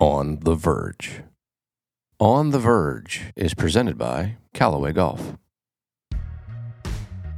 On the Verge. On the Verge is presented by Callaway Golf.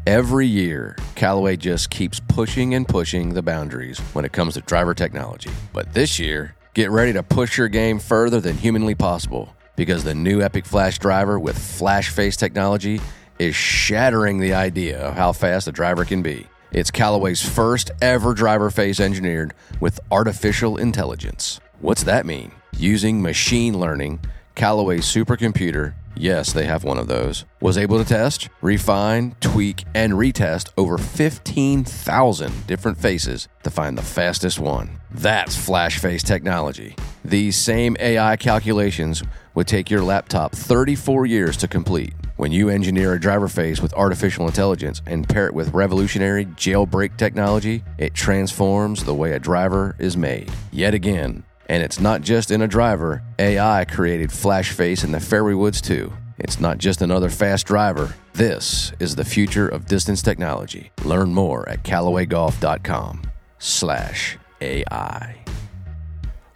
Every year, Callaway just keeps pushing and pushing the boundaries when it comes to driver technology. But this year, get ready to push your game further than humanly possible because the new Epic Flash driver with flash face technology is shattering the idea of how fast a driver can be. It's Callaway's first ever driver face engineered with artificial intelligence. What's that mean? Using machine learning, Callaway's supercomputer, yes, they have one of those, was able to test, refine, tweak, and retest over 15,000 different faces to find the fastest one. That's flash face technology. These same AI calculations would take your laptop 34 years to complete. When you engineer a driver face with artificial intelligence and pair it with revolutionary jailbreak technology, it transforms the way a driver is made. Yet again, and it's not just in a driver, AI created Flash Face in the Fairway Woods too. It's not just another fast driver. This is the future of distance technology. Learn more at CallawayGolf.com slash AI.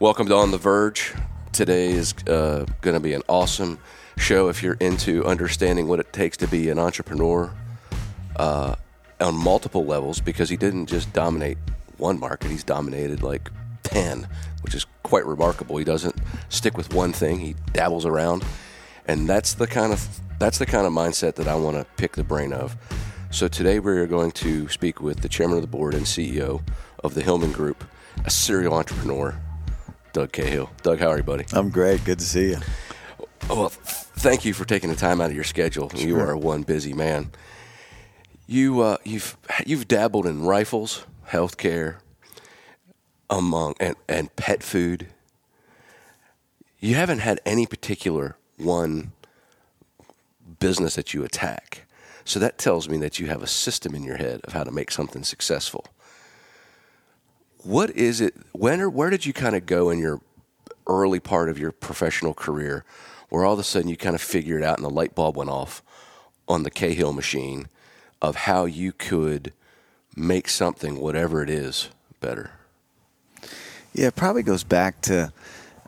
Welcome to On the Verge. Today is uh, going to be an awesome show if you're into understanding what it takes to be an entrepreneur uh, on multiple levels because he didn't just dominate one market, he's dominated like 10, which is quite remarkable. He doesn't stick with one thing, he dabbles around. And that's the kind of that's the kind of mindset that I want to pick the brain of. So today we're going to speak with the chairman of the board and CEO of the Hillman Group, a serial entrepreneur, Doug Cahill. Doug, how are you, buddy? I'm great. Good to see you. Well, thank you for taking the time out of your schedule. Sure. You are a one busy man. You uh, you've you've dabbled in rifles, healthcare, among and, and pet food. You haven't had any particular one business that you attack. So that tells me that you have a system in your head of how to make something successful. What is it? When or where did you kind of go in your early part of your professional career where all of a sudden you kind of figured out and the light bulb went off on the Cahill machine of how you could make something, whatever it is, better? Yeah, it probably goes back to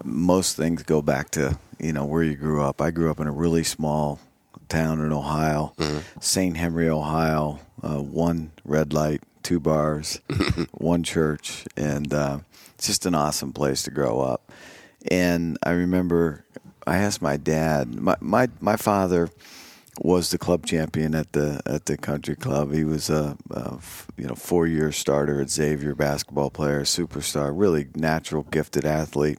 most things go back to you know where you grew up. I grew up in a really small town in Ohio, mm-hmm. St. Henry, Ohio. Uh, one red light, two bars, one church, and uh, it's just an awesome place to grow up. And I remember I asked my dad. My my my father was the club champion at the at the country club. He was a, a you know four year starter at Xavier, basketball player, superstar, really natural gifted athlete.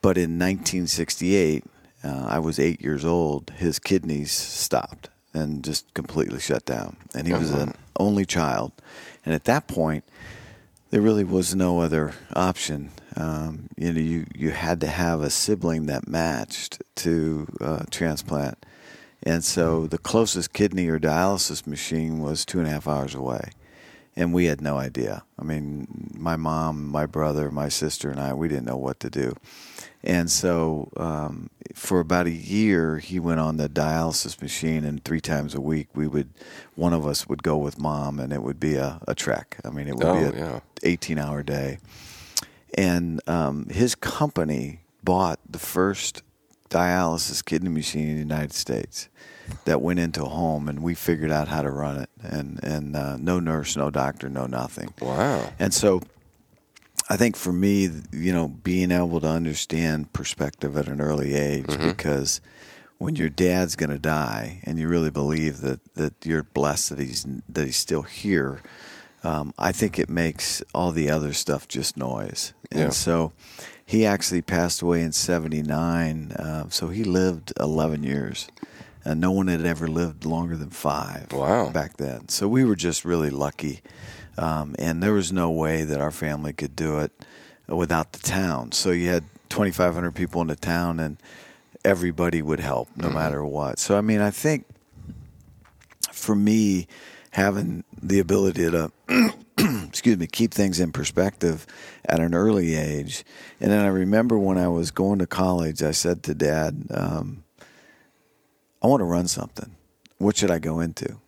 But in 1968, uh, I was eight years old. His kidneys stopped and just completely shut down, and he was uh-huh. an only child. And at that point, there really was no other option. Um, you know, you you had to have a sibling that matched to uh, transplant and so the closest kidney or dialysis machine was two and a half hours away. And we had no idea. I mean, my mom, my brother, my sister, and I, we didn't know what to do. And so um, for about a year, he went on the dialysis machine, and three times a week, we would, one of us would go with mom, and it would be a, a trek. I mean, it would oh, be an yeah. 18 hour day. And um, his company bought the first dialysis kidney machine in the United States that went into a home, and we figured out how to run it. And and uh, no nurse, no doctor, no nothing. Wow. And so, I think for me, you know, being able to understand perspective at an early age, mm-hmm. because when your dad's going to die, and you really believe that that you're blessed that he's that he's still here. Um, I think it makes all the other stuff just noise. And yeah. so he actually passed away in 79. Uh, so he lived 11 years. And no one had ever lived longer than five wow. back then. So we were just really lucky. Um, and there was no way that our family could do it without the town. So you had 2,500 people in the town, and everybody would help no Mm-hmm. matter what. So, I mean, I think for me, having the ability to, excuse me, keep things in perspective at an early age. And then I remember when I was going to college, I said to dad, um, I want to run something. What should I go into?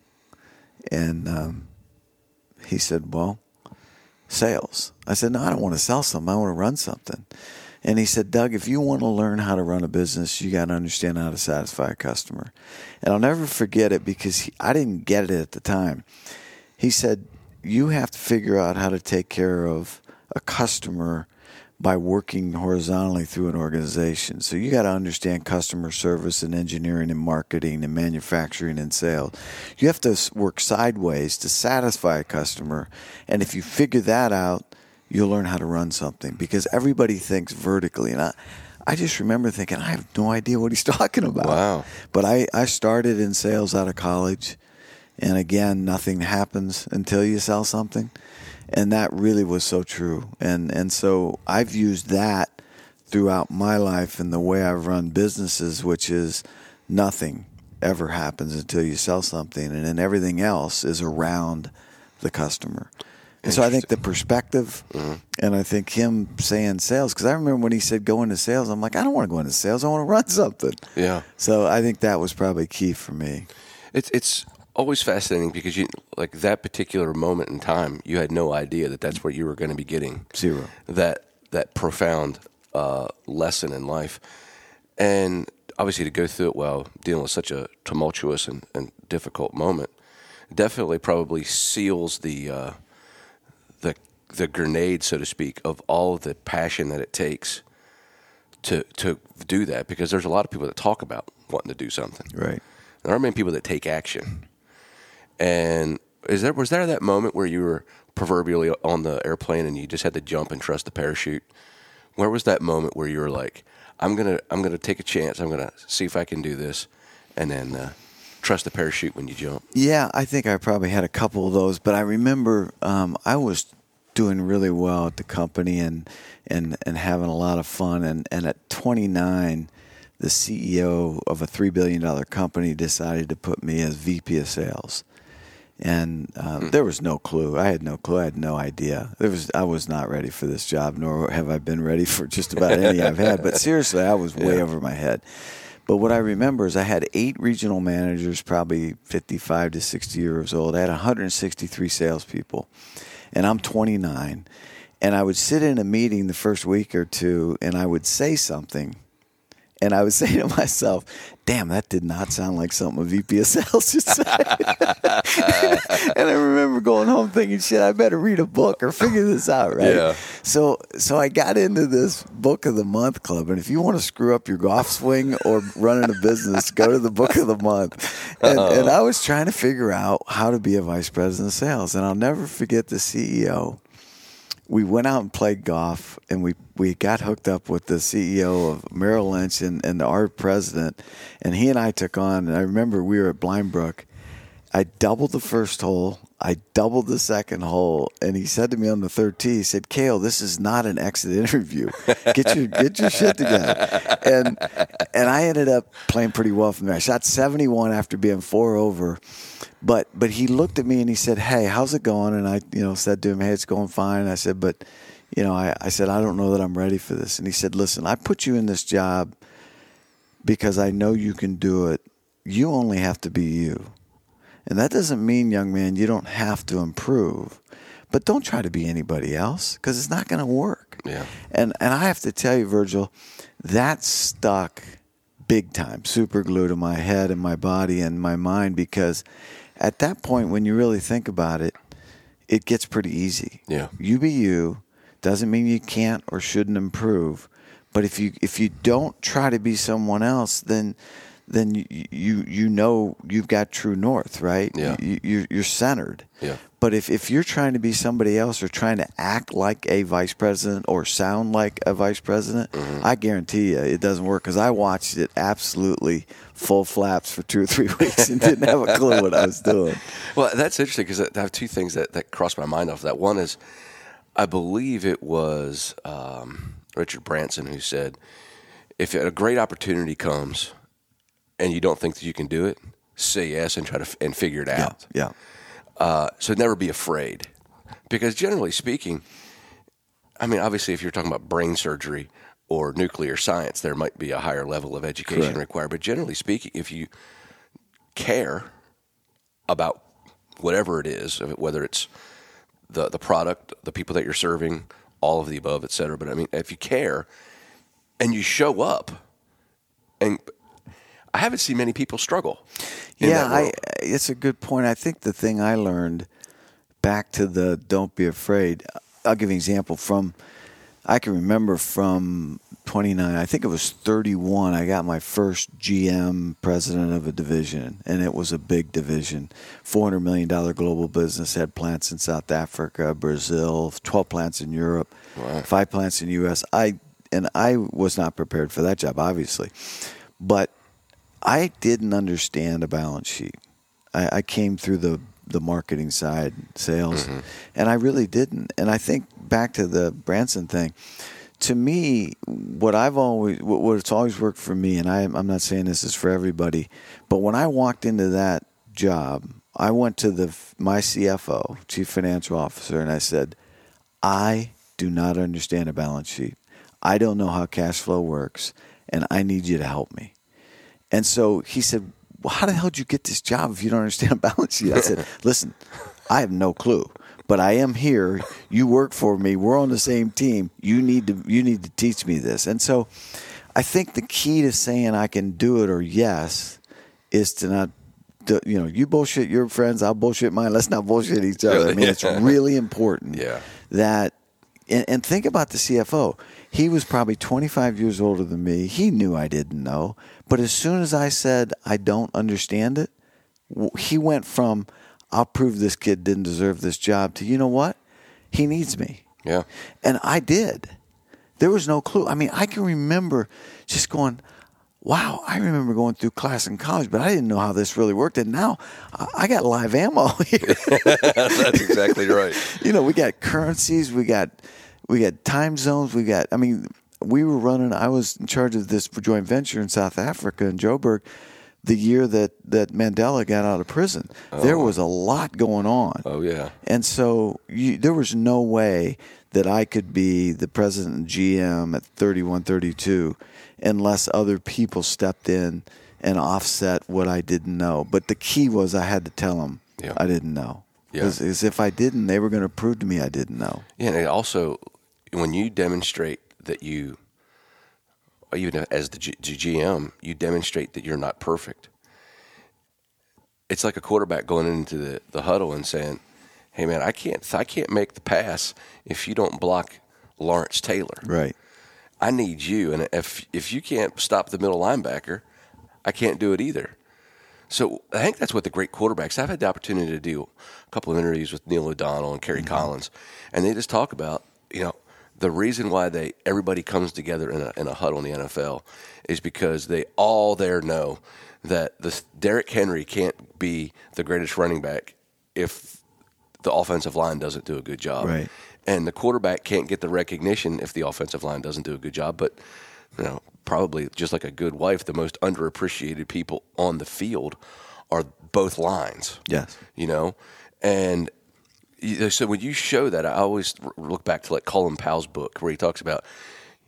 And um, he said, Well, sales. I said, No, I don't want to sell something. I want to run something. And he said, Doug, if you want to learn how to run a business, you got to understand how to satisfy a customer. And I'll never forget it because he, I didn't get it at the time. He said, You have to figure out how to take care of a customer by working horizontally through an organization. So you got to understand customer service and engineering and marketing and manufacturing and sales. You have to work sideways to satisfy a customer. And if you figure that out, you'll learn how to run something because everybody thinks vertically. And I, I just remember thinking, I have no idea what he's talking about. Wow. But I, I started in sales out of college. And again, nothing happens until you sell something. And that really was so true. And and so I've used that throughout my life and the way I've run businesses, which is nothing ever happens until you sell something, and then everything else is around the customer. And so I think the perspective, mm-hmm. and I think him saying sales, because I remember when he said go into sales, I'm like, I don't want to go into sales. I want to run something. Yeah. So I think that was probably key for me. It's it's always fascinating because you like that particular moment in time, you had no idea that that's what you were going to be getting. Zero. That that profound uh, lesson in life, and obviously to go through it while dealing with such a tumultuous and, and difficult moment, definitely probably seals the uh, the the grenade, so to speak, of all the passion that it takes to to do that. Because there's a lot of people that talk about wanting to do something. Right. There aren't many people that take action. And is there was there that moment where you were proverbially on the airplane and you just had to jump and trust the parachute? Where was that moment where you were like, "I'm gonna I'm gonna take a chance. I'm gonna see if I can do this," and then uh, trust the parachute when you jump? Yeah, I think I probably had a couple of those, but I remember um, I was doing really well at the company and and and having a lot of fun. And and at 29, the CEO of a three billion dollar company decided to put me as VP of sales. And um, there was no clue. I had no clue. I had no idea. There was. I was not ready for this job, nor have I been ready for just about any I've had. But seriously, I was way Yeah. over my head. But what I remember is I had eight regional managers, probably 55 to 60 years old. I had 163 salespeople, and I'm 29. And I would sit in a meeting the first week or two, and I would say something, and I would say to myself, "Damn, that did not sound like something a VP of sales should say." and I remember going home thinking, "Shit, I better read a book or figure this out." Right? Yeah. So, so I got into this book of the month club, and if you want to screw up your golf swing or running a business, go to the book of the month. And, and I was trying to figure out how to be a vice president of sales, and I'll never forget the CEO we went out and played golf and we, we got hooked up with the CEO of Merrill Lynch and, and our president and he and I took on and I remember we were at Blind Brook. I doubled the first hole, I doubled the second hole, and he said to me on the third tee, he said, Kale, this is not an exit interview. Get your get your shit together. And and I ended up playing pretty well from there. I shot seventy one after being four over. But but he looked at me and he said, Hey, how's it going? And I, you know, said to him, Hey, it's going fine. I said, But you know, I, I said, I don't know that I'm ready for this. And he said, Listen, I put you in this job because I know you can do it. You only have to be you. And that doesn't mean, young man, you don't have to improve. But don't try to be anybody else because it's not going to work. Yeah. And and I have to tell you, Virgil, that stuck big time, super glue to my head and my body and my mind because at that point, when you really think about it, it gets pretty easy. Yeah. You be you doesn't mean you can't or shouldn't improve, but if you if you don't try to be someone else, then then you you, you know you've got true north, right? Yeah. You, you, you're centered. Yeah. But if, if you're trying to be somebody else or trying to act like a vice president or sound like a vice president, Mm-hmm. I guarantee you it doesn't work because I watched it absolutely full flaps for two or three weeks and didn't have a clue what I was doing. Well, that's interesting because I have two things that, that crossed my mind off that. One is, I believe it was um, Richard Branson, who said, "If a great opportunity comes and you don't think that you can do it, say yes and try to f- and figure it out. Yeah. Uh, so never be afraid, because generally speaking, I mean, obviously, if you're talking about brain surgery or nuclear science, there might be a higher level of education Correct. required. But generally speaking, if you care about whatever it is, whether it's the the product, the people that you're serving, all of the above, et cetera. But I mean, if you care and you show up, and I haven't seen many people struggle. yeah, I, it's a good point. I think the thing I learned back to the don't be afraid. I'll give you an example from. I can remember from 29. I think it was 31. I got my first GM president of a division, and it was a big division, 400 million dollar global business. Had plants in South Africa, Brazil, 12 plants in Europe, five plants in the U.S. I and I was not prepared for that job, obviously, but I didn't understand a balance sheet. I, I came through the the marketing side, sales, mm-hmm. and I really didn't. And I think back to the Branson thing. To me, what I've always, what, what's always worked for me, and I, I'm not saying this is for everybody, but when I walked into that job, I went to the my CFO, Chief Financial Officer, and I said, I do not understand a balance sheet. I don't know how cash flow works, and I need you to help me. And so he said, Well, how the hell did you get this job if you don't understand a balance sheet? I said, Listen, I have no clue. But I am here. You work for me. We're on the same team. You need to you need to teach me this. And so I think the key to saying I can do it or yes is to not to- you know, you bullshit your friends, I'll bullshit mine. Let's not bullshit each other. I mean, it's really important Yeah. that and, and think about the CFO. He was probably 25 years older than me. He knew I didn't know. But as soon as I said I don't understand it, he went from I'll prove this kid didn't deserve this job to you know what? He needs me. Yeah. And I did. There was no clue. I mean, I can remember just going, wow, I remember going through class in college, but I didn't know how this really worked. And now I- I got live ammo here. That's exactly right. you know, we got currencies, we got we got time zones, we got. I mean, we were running. I was in charge of this joint venture in South Africa in Joburg. The year that that Mandela got out of prison, there oh. was a lot going on. Oh yeah. And so you, there was no way that I could be the president and GM at 31, 32 unless other people stepped in and offset what I didn't know. But the key was I had to tell them Yeah. I didn't know. Yeah. Because if I didn't, they were going to prove to me I didn't know. Yeah, and it also when you demonstrate that you, even as the G- GM, you demonstrate that you're not perfect. It's like a quarterback going into the, the huddle and saying, "Hey, man, I can't I can't make the pass if you don't block Lawrence Taylor. Right. I need you, and if if you can't stop the middle linebacker, I can't do it either." So I think that's what the great quarterbacks. I've had the opportunity to do a couple of interviews with Neil O'Donnell and Kerry mm-hmm. Collins, and they just talk about you know the reason why they everybody comes together in a in a huddle in the NFL is because they all there know that the Derrick Henry can't be the greatest running back if the offensive line doesn't do a good job, Right. and the quarterback can't get the recognition if the offensive line doesn't do a good job, but you know, probably just like a good wife, the most underappreciated people on the field are both lines. Yes. You know, and so when you show that, I always look back to like Colin Powell's book where he talks about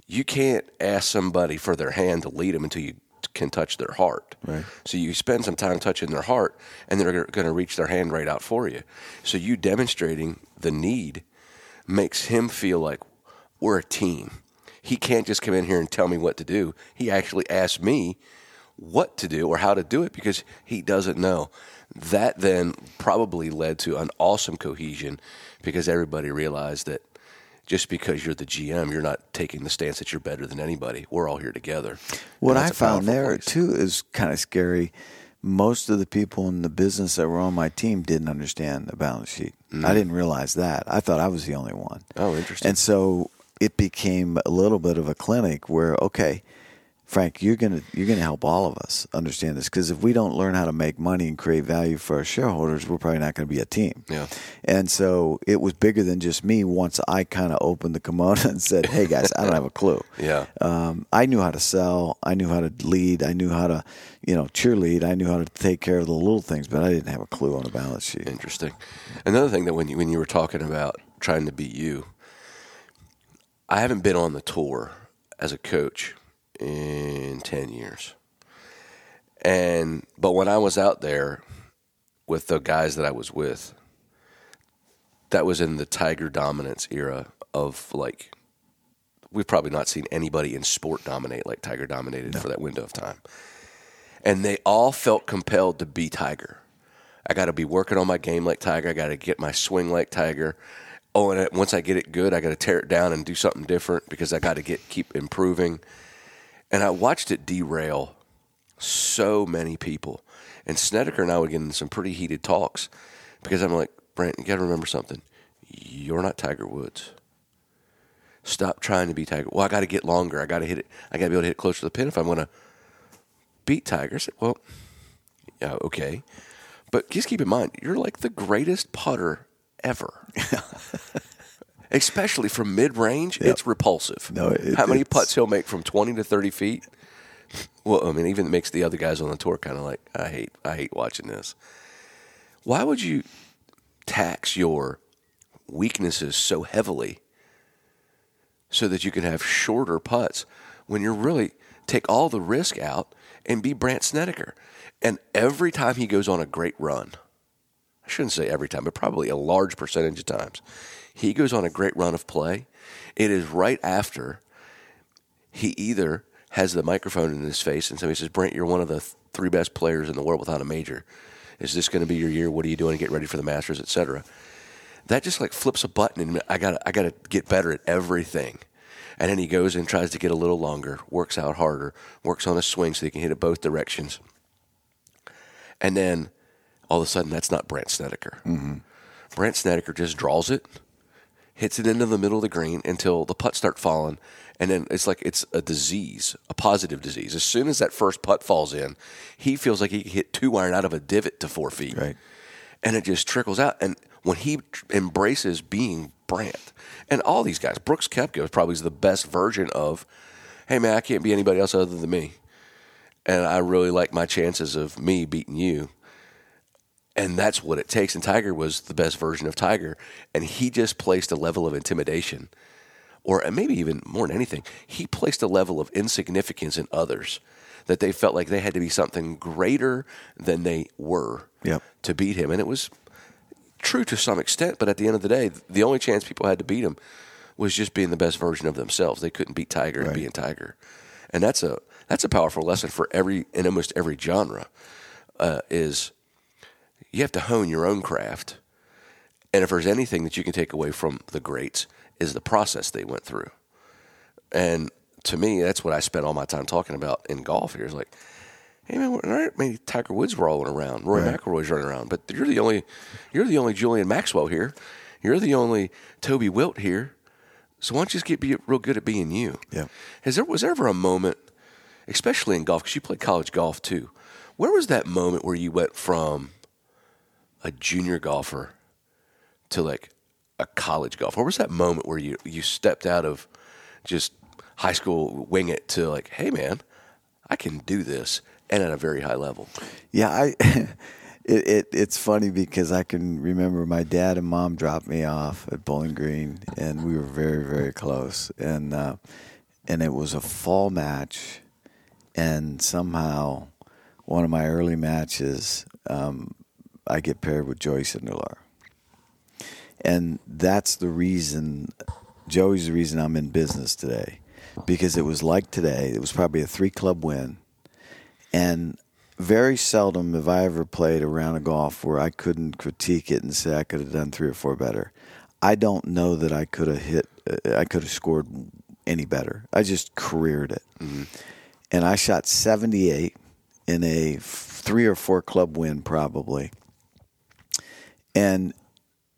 you can't ask somebody for their hand to lead them until you can touch their heart. Right. So you spend some time touching their heart, and they're going to reach their hand right out for you. So you demonstrating the need makes him feel like we're a team. He can't just come in here and tell me what to do. He actually asks me what to do or how to do it because he doesn't know. That then probably led to an awesome cohesion because everybody realized that just because you're the GM, you're not taking the stance that you're better than anybody. We're all here together. What I found there place. too is kind of scary. Most of the people in the business that were on my team didn't understand the balance sheet. I didn't realize that. I thought I was the only one. Mm. Oh, interesting. And so it became a little bit of a clinic where, okay, Frank, you're gonna you're gonna help all of us understand this because if we don't learn how to make money and create value for our shareholders, we're probably not going to be a team. Yeah. And so it was bigger than just me. Once I kind of opened the kimono and said, "Hey guys, I don't have a clue." Yeah. Um, I knew how to sell. I knew how to lead. I knew how to, you know, cheerlead. I knew how to take care of the little things, but I didn't have a clue on the balance sheet. Interesting. Another thing that when you when you were talking about trying to beat you, I haven't been on the tour as a coach in ten years. And but when I was out there with the guys that I was with, that was in the Tiger dominance era of like we've probably not seen anybody in sport dominate like Tiger dominated for that window of time. And they all felt compelled to be Tiger. I got to be working on my game like Tiger. I got to get my swing like Tiger. Oh, and once I get it good, I got to tear it down and do something different because I got to get keep improving. And I watched it derail so many people. And Snedeker and I would get in some pretty heated talks because I'm like, Brent, you got to remember something. You're not Tiger Woods. Stop trying to be Tiger. Well, I got to get longer. I got to hit it. I got to be able to hit it closer to the pin if I'm going to beat Tiger. Said, well, yeah, okay. But just keep in mind, you're like the greatest putter ever. Especially from mid range, it's repulsive. No, it- How many putts he'll make from 20 to 30 feet? Well, I mean, even it makes the other guys on the tour kind of like, I hate, I hate watching this. Why would you tax your weaknesses so heavily so that you can have shorter putts when you're really take all the risk out and be Brandt Snedeker? And every time he goes on a great run, I shouldn't say every time, but probably a large percentage of times, he goes on a great run of play. It is right after he either has the microphone in his face and somebody says, Brent, you're one of the th- three best players in the world without a major. Is this going to be your year? What are you doing to get ready for the Masters, et cetera? That just like flips a button and I got I got to get better at everything. And then he goes and tries to get a little longer, works out harder, works on a swing so he can hit it both directions. And then all of a sudden, that's not Brent Snedeker. Mm-hmm. Brent Snedeker just draws it, hits it into the middle of the green until the putts start falling. And then it's like it's a disease, a positive disease. As soon as that first putt falls in, he feels like he can hit two iron out of a divot to four feet. Right. And it just trickles out. And when he embraces being Brandt, and all these guys, Brooks Koepka is probably the best version of, hey, man, I can't be anybody else other than me. And I really like my chances of me beating you and that's what it takes. And Tiger was the best version of Tiger, and he just placed a level of intimidation, or maybe even more than anything, he placed a level of insignificance in others that they felt like they had to be something greater than they were Yep. to beat him, and it was true to some extent. But at the end of the day, the only chance people had to beat him was just being the best version of themselves. They couldn't beat Tiger and being Tiger, and that's a that's a powerful lesson for every in almost every genre. Uh, is you have to hone your own craft. And if there's anything that you can take away from the greats, is the process they went through. And to me, that's what I spent all my time talking about in golf here. Is like, hey man, there aren't many Tiger Woods rolling around, Rory Right. McIlroy's running around, but you're the only, you're the only Julian Maxwell here. You're the only Toby Wilt here. So why don't you just get be real good at being you? Yeah. Has there was there ever a moment, especially in golf, because you played college golf too? Where was that moment where you went from a junior golfer to like a college golfer? What was that moment where you you stepped out of just high school wing it to like, hey man, I can do this and at a very high level. Yeah, I. It, it it's funny because I can remember my dad and mom dropped me off at Bowling Green, and we were very very close, and uh, and it was a fall match, and somehow one of my early matches, um, I get paired with Joey Sindelar, and that's the reason. Joey's the reason I'm in business today, because it was like today. It was probably a three club win, and very seldom have I ever played a round of golf where I couldn't critique it and say I could have done three or four better. I don't know that I could have hit, uh, I could have scored any better. I just careered it. And I shot 78 in a f- three or four club win, probably. And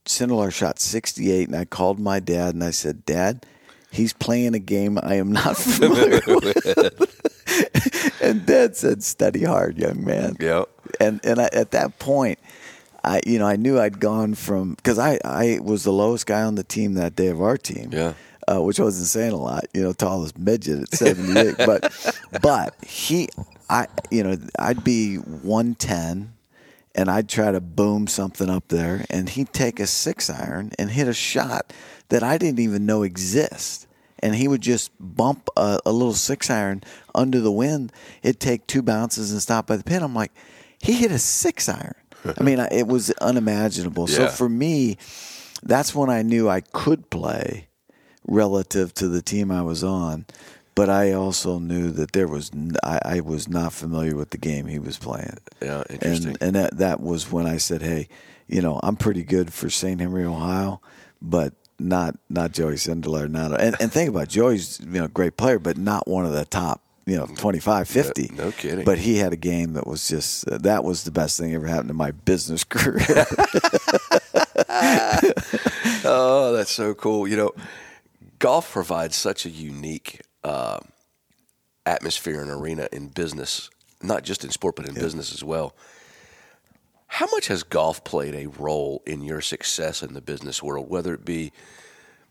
Sindelar shot 68, and I called my dad and I said, Dad, he's playing a game I am not familiar with. and Dad said, "Study hard, young man." Yep. And and I, at that point, I you know I knew I'd gone from because I I was the lowest guy on the team that day of our team. Yeah. Uh, which wasn't saying a lot, you know, tallest midget at 78. but, but he, I, you know, I'd be 110 and I'd try to boom something up there, and he'd take a six iron and hit a shot that I didn't even know exist. And he would just bump a, a little six iron under the wind. It'd take two bounces and stop by the pin. I'm like, he hit a six iron. I mean, it was unimaginable. So for me, that's when I knew I could play relative to the team I was on. But I also knew that there was n- I, I was not familiar with the game he was playing. Yeah, interesting. And and that that was when I said, "Hey, you know, I'm pretty good for St. Henry, Ohio, but not not Joey Sindelar, not and, and think about it, Joey's you know great player, but not one of the top you know 25, 50. No- no kidding. But he had a game that was just uh, that was the best thing ever happened to my business career. Oh, that's so cool. You know, golf provides such a unique uh, atmosphere and arena in business, not just in sport, but in business as well. How much has golf played a role in your success in the business world, whether it be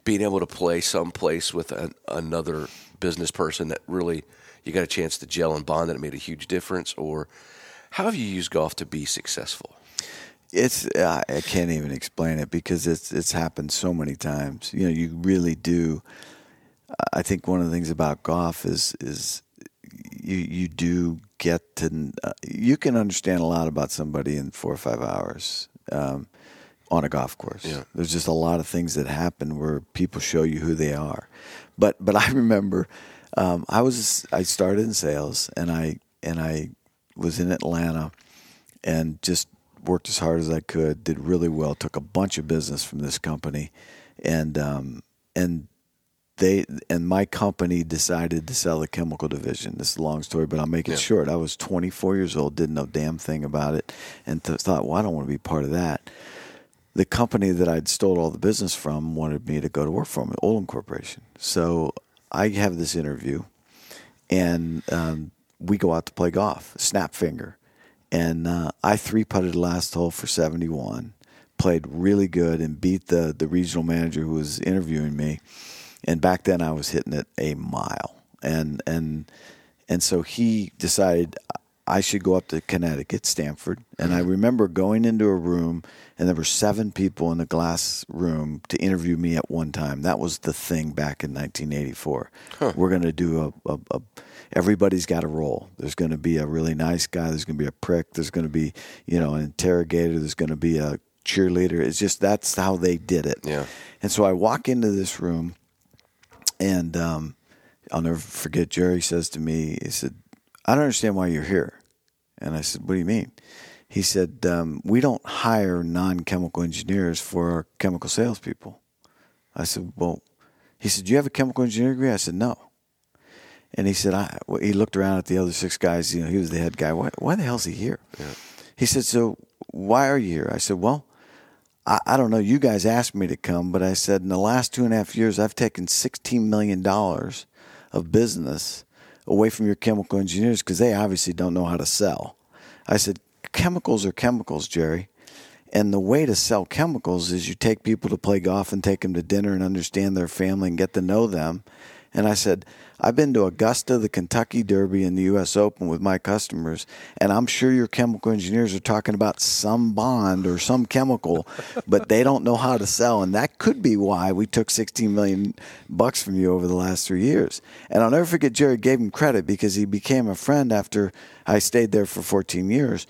being able to play someplace with an, another business person that really you got a chance to gel and bond and it made a huge difference, or how have you used golf to be successful? It's I can't even explain it because it's it's happened so many times. You know, you really do. I think one of the things about golf is is you you do get to uh, you can understand a lot about somebody in four or five hours um, on a golf course. Yeah. There's just a lot of things that happen where people show you who they are. But but I remember um, I was I started in sales and I and I was in Atlanta and just worked as hard as I could. Did really well. Took a bunch of business from this company, and um, and they and my company decided to sell the chemical division. This is a long story, but I'll make it Yeah. short. I was 24 years old, didn't know damn thing about it, and th- thought, well, I don't want to be part of that. The company that I'd stole all the business from wanted me to go to work for them, Olin Corporation. So I have this interview, and um, we go out to play golf, snap finger. And uh, I three putted the last hole for 71, played really good, and beat the, the regional manager who was interviewing me. And back then I was hitting it a mile. And, and, and so he decided I should go up to Connecticut, Stamford. And I mm-hmm. remember going into a room, and there were seven people in the glass room to interview me at one time. That was the thing back in 1984. We're going to do a, a, a everybody's got a role. There's going to be a really nice guy. There's going to be a prick. There's going to be you know an interrogator. There's going to be a cheerleader. It's just that's how they did it. Yeah. And so I walk into this room, and um, I'll never forget. Jerry says to me, he said, "I don't understand why you're here." And I said, "What do you mean?" He said, um, "We don't hire non-chemical engineers for our chemical salespeople." I said, "Well," he said, "Do you have a chemical engineering degree?" I said, "No." And he said, I, well, he looked around at the other six guys. You know, he was the head guy. Why, why the hell's he here? He said, so why are you here? I said, well, I, I don't know. You guys asked me to come, but I said, in the last two and a half years, I've taken $16 million of business away from your chemical engineers because they obviously don't know how to sell. I said, chemicals are chemicals, Jerry. And the way to sell chemicals is you take people to play golf and take them to dinner and understand their family and get to know them. And I said, I've been to Augusta, the Kentucky Derby, and the U.S. Open with my customers, and I'm sure your chemical engineers are talking about some bond or some chemical, but they don't know how to sell, and that could be why we took 16 million bucks from you over the last three years. And I'll never forget Jerry gave him credit because he became a friend after I stayed there for 14 years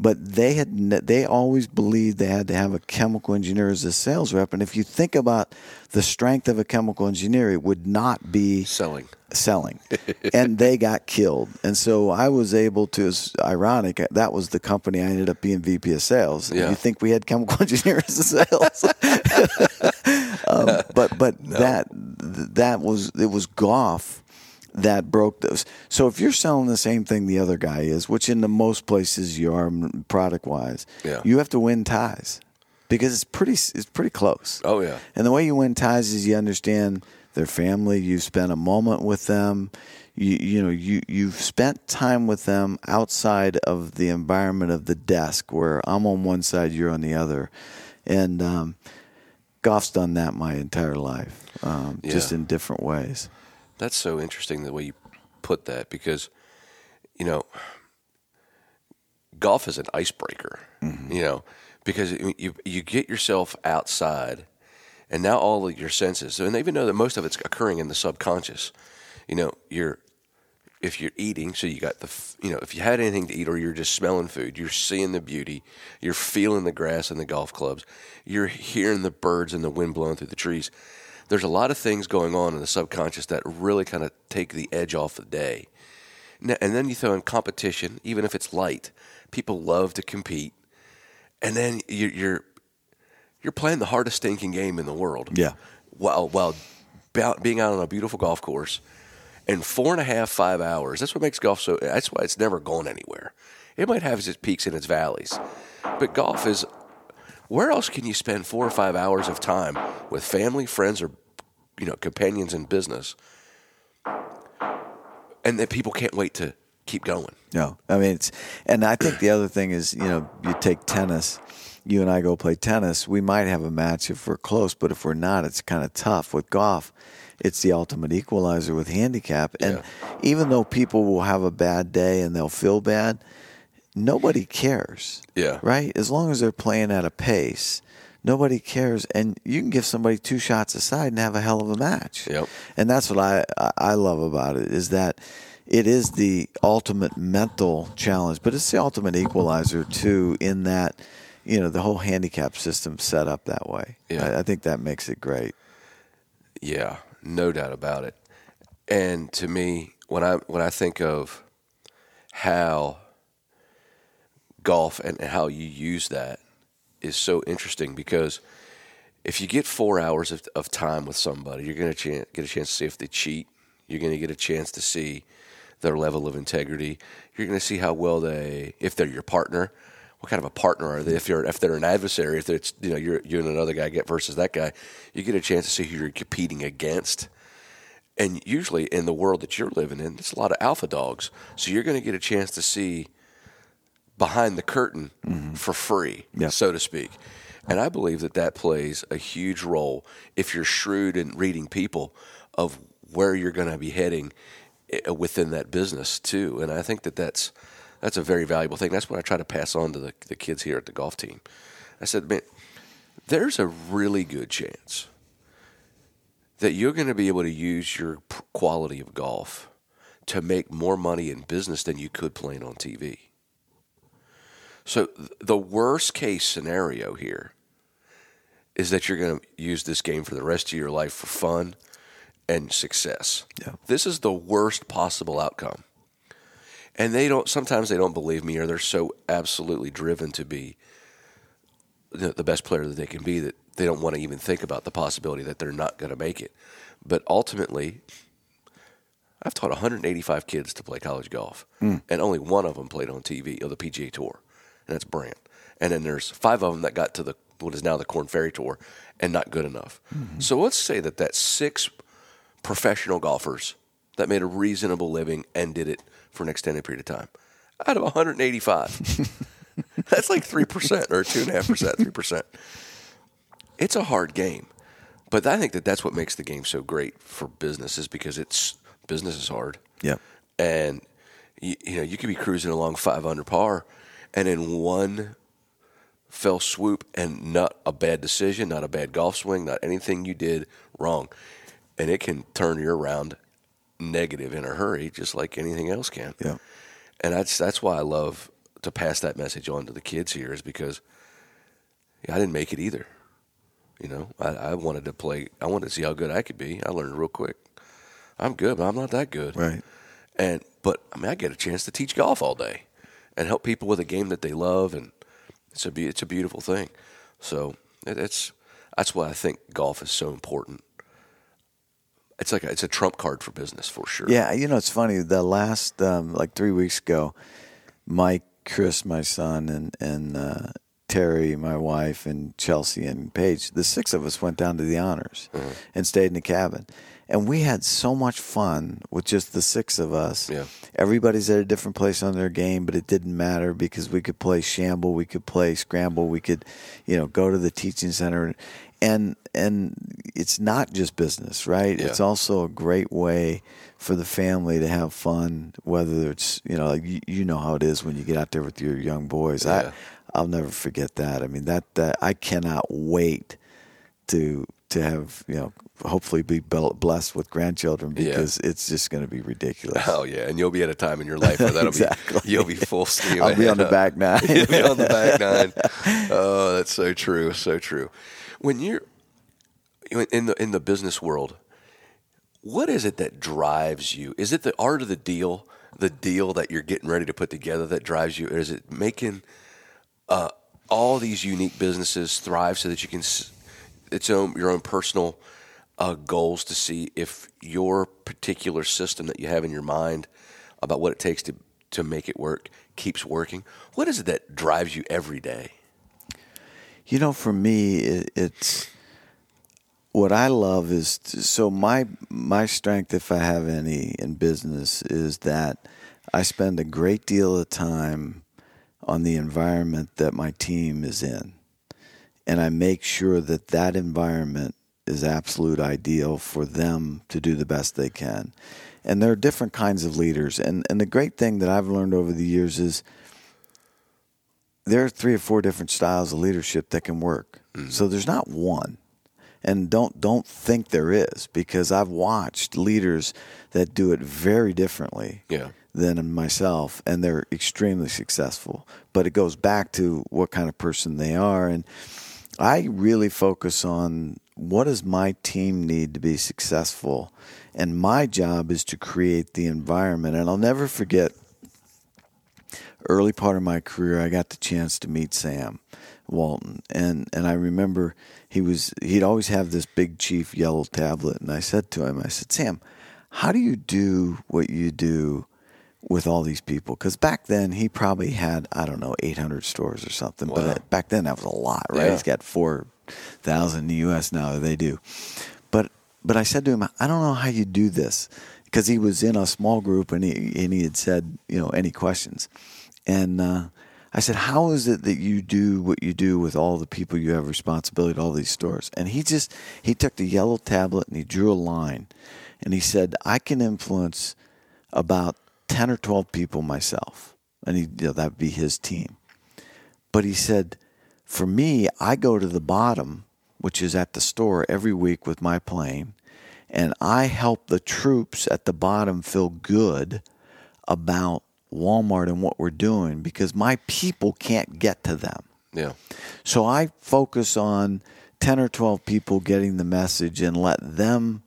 but they had they always believed they had to have a chemical engineer as a sales rep and if you think about the strength of a chemical engineer it would not be Selling. selling. And they got killed. And so i was able to it's ironic that was the company i ended up being vp of sales. Yeah. you think we had chemical engineers in sales? Um, but but that that was it was golf that broke those. So if you're selling the same thing the other guy is, which in the most places you are product wise, Yeah. you have to win ties because it's pretty it's pretty close. Oh, yeah. And the way you win ties is you understand their family. You spend a moment with them. you you know you you've spent time with them outside of the environment of the desk where I'm on one side, you're on the other, and um, golf's done that my entire life, um, just in different ways. That's so interesting the way you put that because, you know, golf is an icebreaker. Mm-hmm. You know, because you you get yourself outside, and now all of your senses, and even though that most of it's occurring in the subconscious. You know, you're if you're eating, so you got the you know if you had anything to eat or you're just smelling food, you're seeing the beauty, you're feeling the grass and the golf clubs, you're hearing the birds and the wind blowing through the trees. There's a lot of things going on in the subconscious that really kind of take the edge off the day. N- And then you throw in competition, even if it's light. People love to compete, and then you- you're you're playing the hardest stinking game in the world. Yeah. While while being out on a beautiful golf course, in four and a half five hours. That's what makes golf so. That's why it's never gone anywhere. It might have its peaks and its valleys, but golf is. Where else can you spend four or five hours of time with family, friends, or you know companions in business, and that people can't wait to keep going? No, I mean it's, and I think the other thing is, you know, you take tennis. You and I go play tennis. We might have a match if we're close, but if we're not, it's kind of tough. With golf, it's the ultimate equalizer with handicap. And even though people will have a bad day and they'll feel bad, nobody cares. Yeah. Right? As long as they're playing at a pace, nobody cares. And you can give somebody two shots aside and have a hell of a match. Yep. And that's what I I love about it is that it is the ultimate mental challenge, but it's the ultimate equalizer too. In that, you know, the whole handicap system set up that way. Yeah. I, I think that makes it great. Yeah, no doubt about it. And to me, when I when I think of how golf and how you use that is so interesting because if you get four hours of, of time with somebody, you're going to get a chance to see if they cheat. You're going to get a chance to see their level of integrity. You're going to see how well they, if they're your partner, what kind of a partner are they? If you're if they're an adversary, if it's you know you're you and another guy get versus that guy, you get a chance to see who you're competing against. And usually in the world that you're living in, there's a lot of alpha dogs, so you're going to get a chance to see behind the curtain for free, so to speak. And I believe that that plays a huge role if you're shrewd in reading people of where you're going to be heading eh, within that business too. And I think that that's that's a very valuable thing. That's what I try to pass on to the, the kids here at the golf team. I said, man, there's a really good chance that you're going to be able to use your quality of golf to make more money in business than you could playing on TV. So the worst case scenario here is that you're going to use this game for the rest of your life for fun and success. Yeah. This is the worst possible outcome. And they don't sometimes they don't believe me or they're so absolutely driven to be the, the best player that they can be that they don't want to even think about the possibility that they're not going to make it. But ultimately, I've taught 185 kids to play college golf, hmm. and only one of them played on TV or uh, the PGA Tour, and that's Brandt. And then there's five of them that got to the what is now the Corn Ferry Tour, and not good enough. Mm-hmm. So let's say that that's six professional golfers that made a reasonable living and did it for an extended period of time out of 185. that's like three percent or two and a half percent, three percent. It's a hard game, but I think that that's what makes the game so great for business is because it's business is hard Yep. and you, you know you could be cruising along 500 par and in one fell swoop and not a bad decision not a bad golf swing not anything you did wrong and it can turn your round negative in a hurry just like anything else can Yeah. and that's that's why I love to pass that message on to the kids here is because I didn't make it either. You know, I, I wanted to play. I wanted to see how good I could be. I learned real quick. I'm good, but I'm not that good. Right. And but I mean, I get a chance to teach golf all day and help people with a game that they love, and it's a it's a beautiful thing. So it, it's that's why I think golf is so important. It's like a, it's a trump card for business for sure. Yeah, you know, it's funny. The last, um, like three weeks ago, Mike, Chris, my son, and and uh, Terry, my wife, and Chelsea and Paige, the six of us went down to the honors and stayed in the cabin. And we had so much fun with just the six of us. Yeah. Everybody's at a different place on their game, but it didn't matter because we could play shamble, we could play scramble, we could, you know, go to the teaching center, and and it's not just business, right? Yeah. It's also a great way for the family to have fun. Whether it's you know, like you, you know how it is when you get out there with your young boys. Yeah. I I'll never forget that. I mean that that I cannot wait to to have you know hopefully be blessed with grandchildren Yeah. because it's just going to be ridiculous. Oh yeah, and you'll be at a time in your life where that'll Exactly. be you'll be full steam. I'll be on the back nine. You'll be on the back nine. Oh, that's so true, so true. When you're in the in the business world, what is it that drives you? Is it the art of the deal, the deal that you're getting ready to put together that drives you, or is it making uh, all these unique businesses thrive so that you can s- its own your own personal uh, goals to see if your particular system that you have in your mind about what it takes to to make it work keeps working. What is it that drives you every day? You know, for me, it, it's what I love is so my my strength, if I have any in business, is that I spend a great deal of time on the environment that my team is in, and I make sure that that environment is absolute ideal for them to do the best they can. And there are different kinds of leaders, and and the great thing that I've learned over the years is there are three or four different styles of leadership that can work. Mm-hmm. So there's not one. And don't don't think there is because I've watched leaders that do it very differently Yeah. than myself and they're extremely successful. But it goes back to what kind of person they are and I really focus on what does my team need to be successful and my job is to create the environment and I'll never forget early part of my career, I got the chance to meet Sam Walton, and and I remember he was he'd always have this big chief yellow tablet, and I said to him, I said, Sam, how do you do what you do? With all these people, because back then he probably had I don't know 800 stores or something, Wow. but back then that was a lot, right? Yeah. He's got four thousand in the U.S. now. They do, but but I said to him, I don't know how you do this because he was in a small group and he and he had said, you know, any questions, and uh, I said, how is it that you do what you do with all the people you have responsibility at all these stores? And he just he took the yellow tablet and he drew a line, and he said, I can influence about ten or twelve people myself, and he you know, that would be his team. But he said, for me, I go to the bottom, which is at the store every week with my plane, and I help the troops at the bottom feel good about Walmart and what we're doing because my people can't get to them. Yeah. So I focus on 10 or 12 people getting the message and let them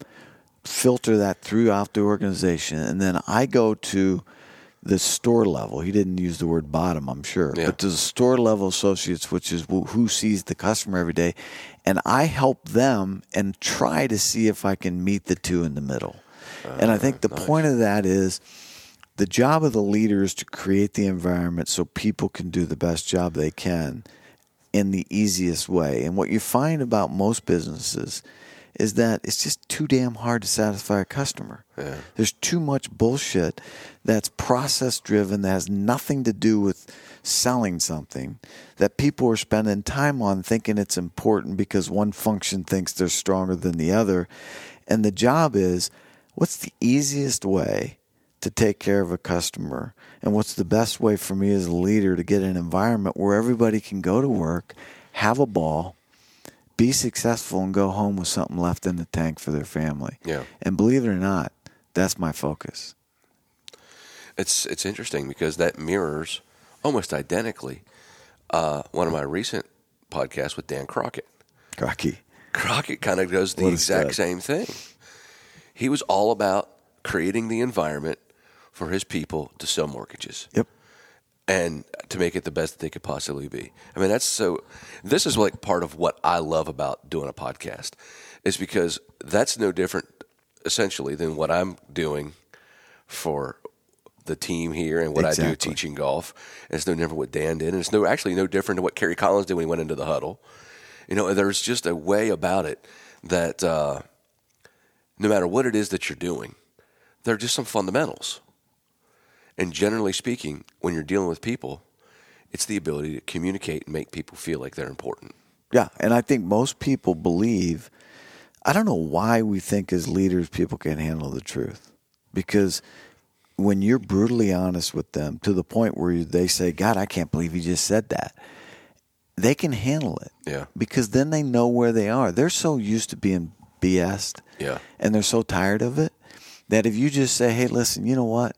filter that throughout the organization. And then I go to the store level. He didn't use the word bottom, I'm sure, Yeah. but to the store level associates, which is who who sees the customer every day. And I help them and try to see if I can meet the two in the middle. and I think uh, the point of that is the job of the leader is to create the environment so people can do the best job they can in the easiest way. And what you find about most businesses is that it's just too damn hard to satisfy a customer. Yeah. There's too much bullshit that's process driven that has nothing to do with selling something that people are spending time on thinking it's important because one function thinks they're stronger than the other. And the job is what's the easiest way to take care of a customer and what's the best way for me as a leader to get an environment where everybody can go to work, have a ball, be successful and go home with something left in the tank for their family. Yeah. And believe it or not, that's my focus. It's it's interesting because that mirrors almost identically uh, one of my recent podcasts with Dan Crockett. Crocky. Crockett kind of does the exact same thing. He was all about creating the environment for his people to sell mortgages Yep. And to make it the best that they could possibly be. I mean, that's so. This is like part of what I love about doing a podcast, is because that's no different, essentially, than what I'm doing for the team here and what I do teaching golf. And it's no different what Dan did, and it's no actually no different than what Kerry Collins did when he went into the huddle. You know, there's just a way about it that uh, no matter what it is that you're doing, there are just some fundamentals. And generally speaking, when you're dealing with people, it's the ability to communicate and make people feel like they're important. Yeah, and I think most people believe. I don't know why we think as leaders people can't handle the truth, because when you're brutally honest with them to the point where they say, "God, I can't believe you just said that," they can handle it. Yeah. Because then they know where they are. They're so used to being BS'd. Yeah. And they're so tired of it that if you just say, "Hey, listen, you know what?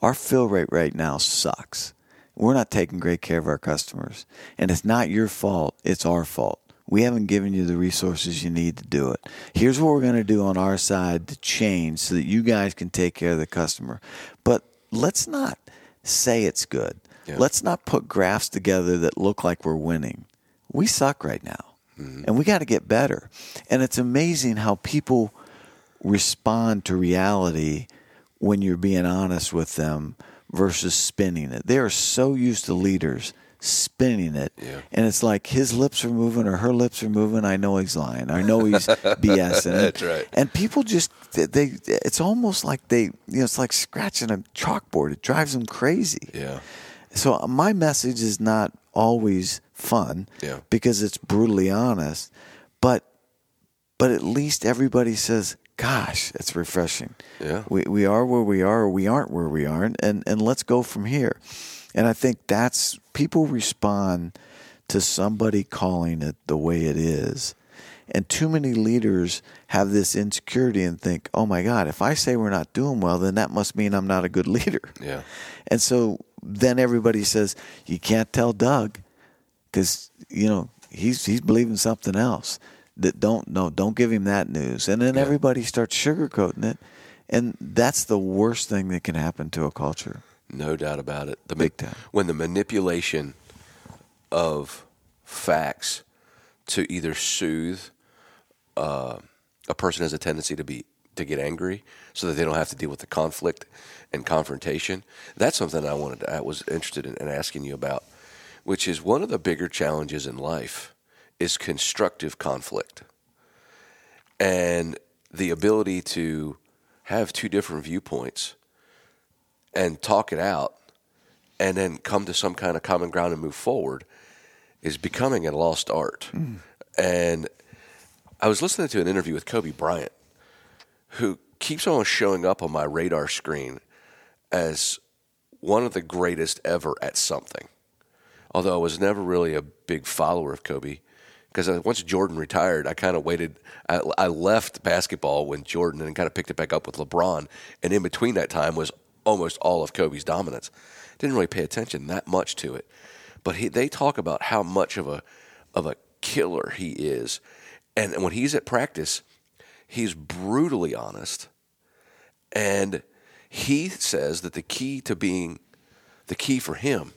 Our fill rate right now sucks." We're not taking great care of our customers. And it's not your fault, it's our fault. We haven't given you the resources you need to do it. Here's what we're going to do on our side to change so that you guys can take care of the customer. But let's not say it's good. Yeah. Let's not put graphs together that look like we're winning. We suck right now. Mm-hmm. And we got to get better. And it's amazing how people respond to reality when you're being honest with them versus spinning it. They are so used to leaders spinning it. Yeah. And it's like his lips are moving or her lips are moving. I know he's lying. I know he's BSing. That's right. And people just, they, it's almost like they, you know, it's like scratching a chalkboard. It drives them crazy. Yeah. So my message is not always fun Yeah. because it's brutally honest, but but at least everybody says, "Gosh, it's refreshing." Yeah. we we are where we are, or we aren't where we aren't, and and let's go from here. And I think that's people respond to somebody calling it the way it is. And too many leaders have this insecurity and think, oh my God, if I say we're not doing well, then that must mean I'm not a good leader. Yeah. And so then everybody says, you can't tell Doug because, you know, he's, he's believing something else. That don't no, don't give him that news. And then Yeah. everybody starts sugarcoating it. And that's the worst thing that can happen to a culture. No doubt about it. The Big time. When the manipulation of facts to either soothe uh, a person has a tendency to be to get angry, so that they don't have to deal with the conflict and confrontation. That's something I wanted. To, I was interested in, in asking you about, which is one of the bigger challenges in life is constructive conflict and the ability to have two different viewpoints and talk it out and then come to some kind of common ground and move forward is becoming a lost art. Mm. And I was listening to an interview with Kobe Bryant, who keeps on showing up on my radar screen as one of the greatest ever at something. Although I was never really a big follower of Kobe, because uh, once Jordan retired, I kind of waited. I, I left basketball when Jordan and kind of picked it back up with LeBron, and in between that time was almost all of Kobe's dominance. Didn't really pay attention that much to it, but he, they talk about how much of a of a killer he is, and when he's at practice, he's brutally honest, and he says that the key to being the key for him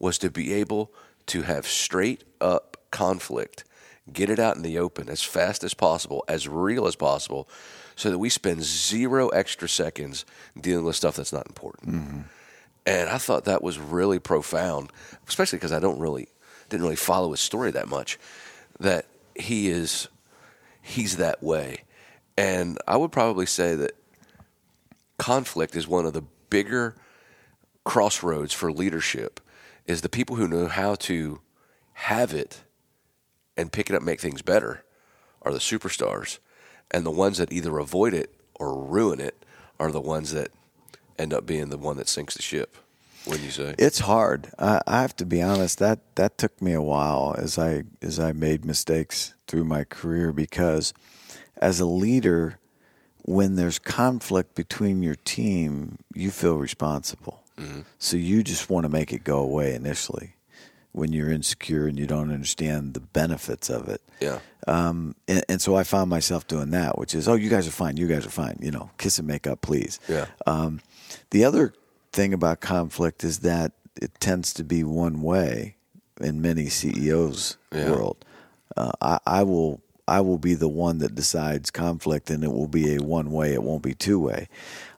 was to be able to have straight up conflict, get it out in the open as fast as possible, as real as possible, so that we spend zero extra seconds dealing with stuff that's not important. Mm-hmm. And I thought that was really profound, especially because I don't really didn't really follow his story that much. That he is he's that way. And I would probably say that conflict is one of the bigger crossroads for leadership is the people who know how to have it and pick it up make things better are the superstars and the ones that either avoid it or ruin it are the ones that end up being the one that sinks the ship wouldn't you say It's hard. I, I have to be honest. That that took me a while as I as I made mistakes through my career because as a leader, when there's conflict between your team, you feel responsible. Mm-hmm. So you just want to make it go away initially when you're insecure and you don't understand the benefits of it. yeah Um, and, and so I found myself doing that, which is, oh, you guys are fine. You guys are fine. You know, kiss and make up, please. Yeah. Um, the other thing about conflict is that it tends to be one way in many CEOs' Yeah. world. Uh, I, I will I will be the one that decides conflict, and it will be a one way. It won't be two way.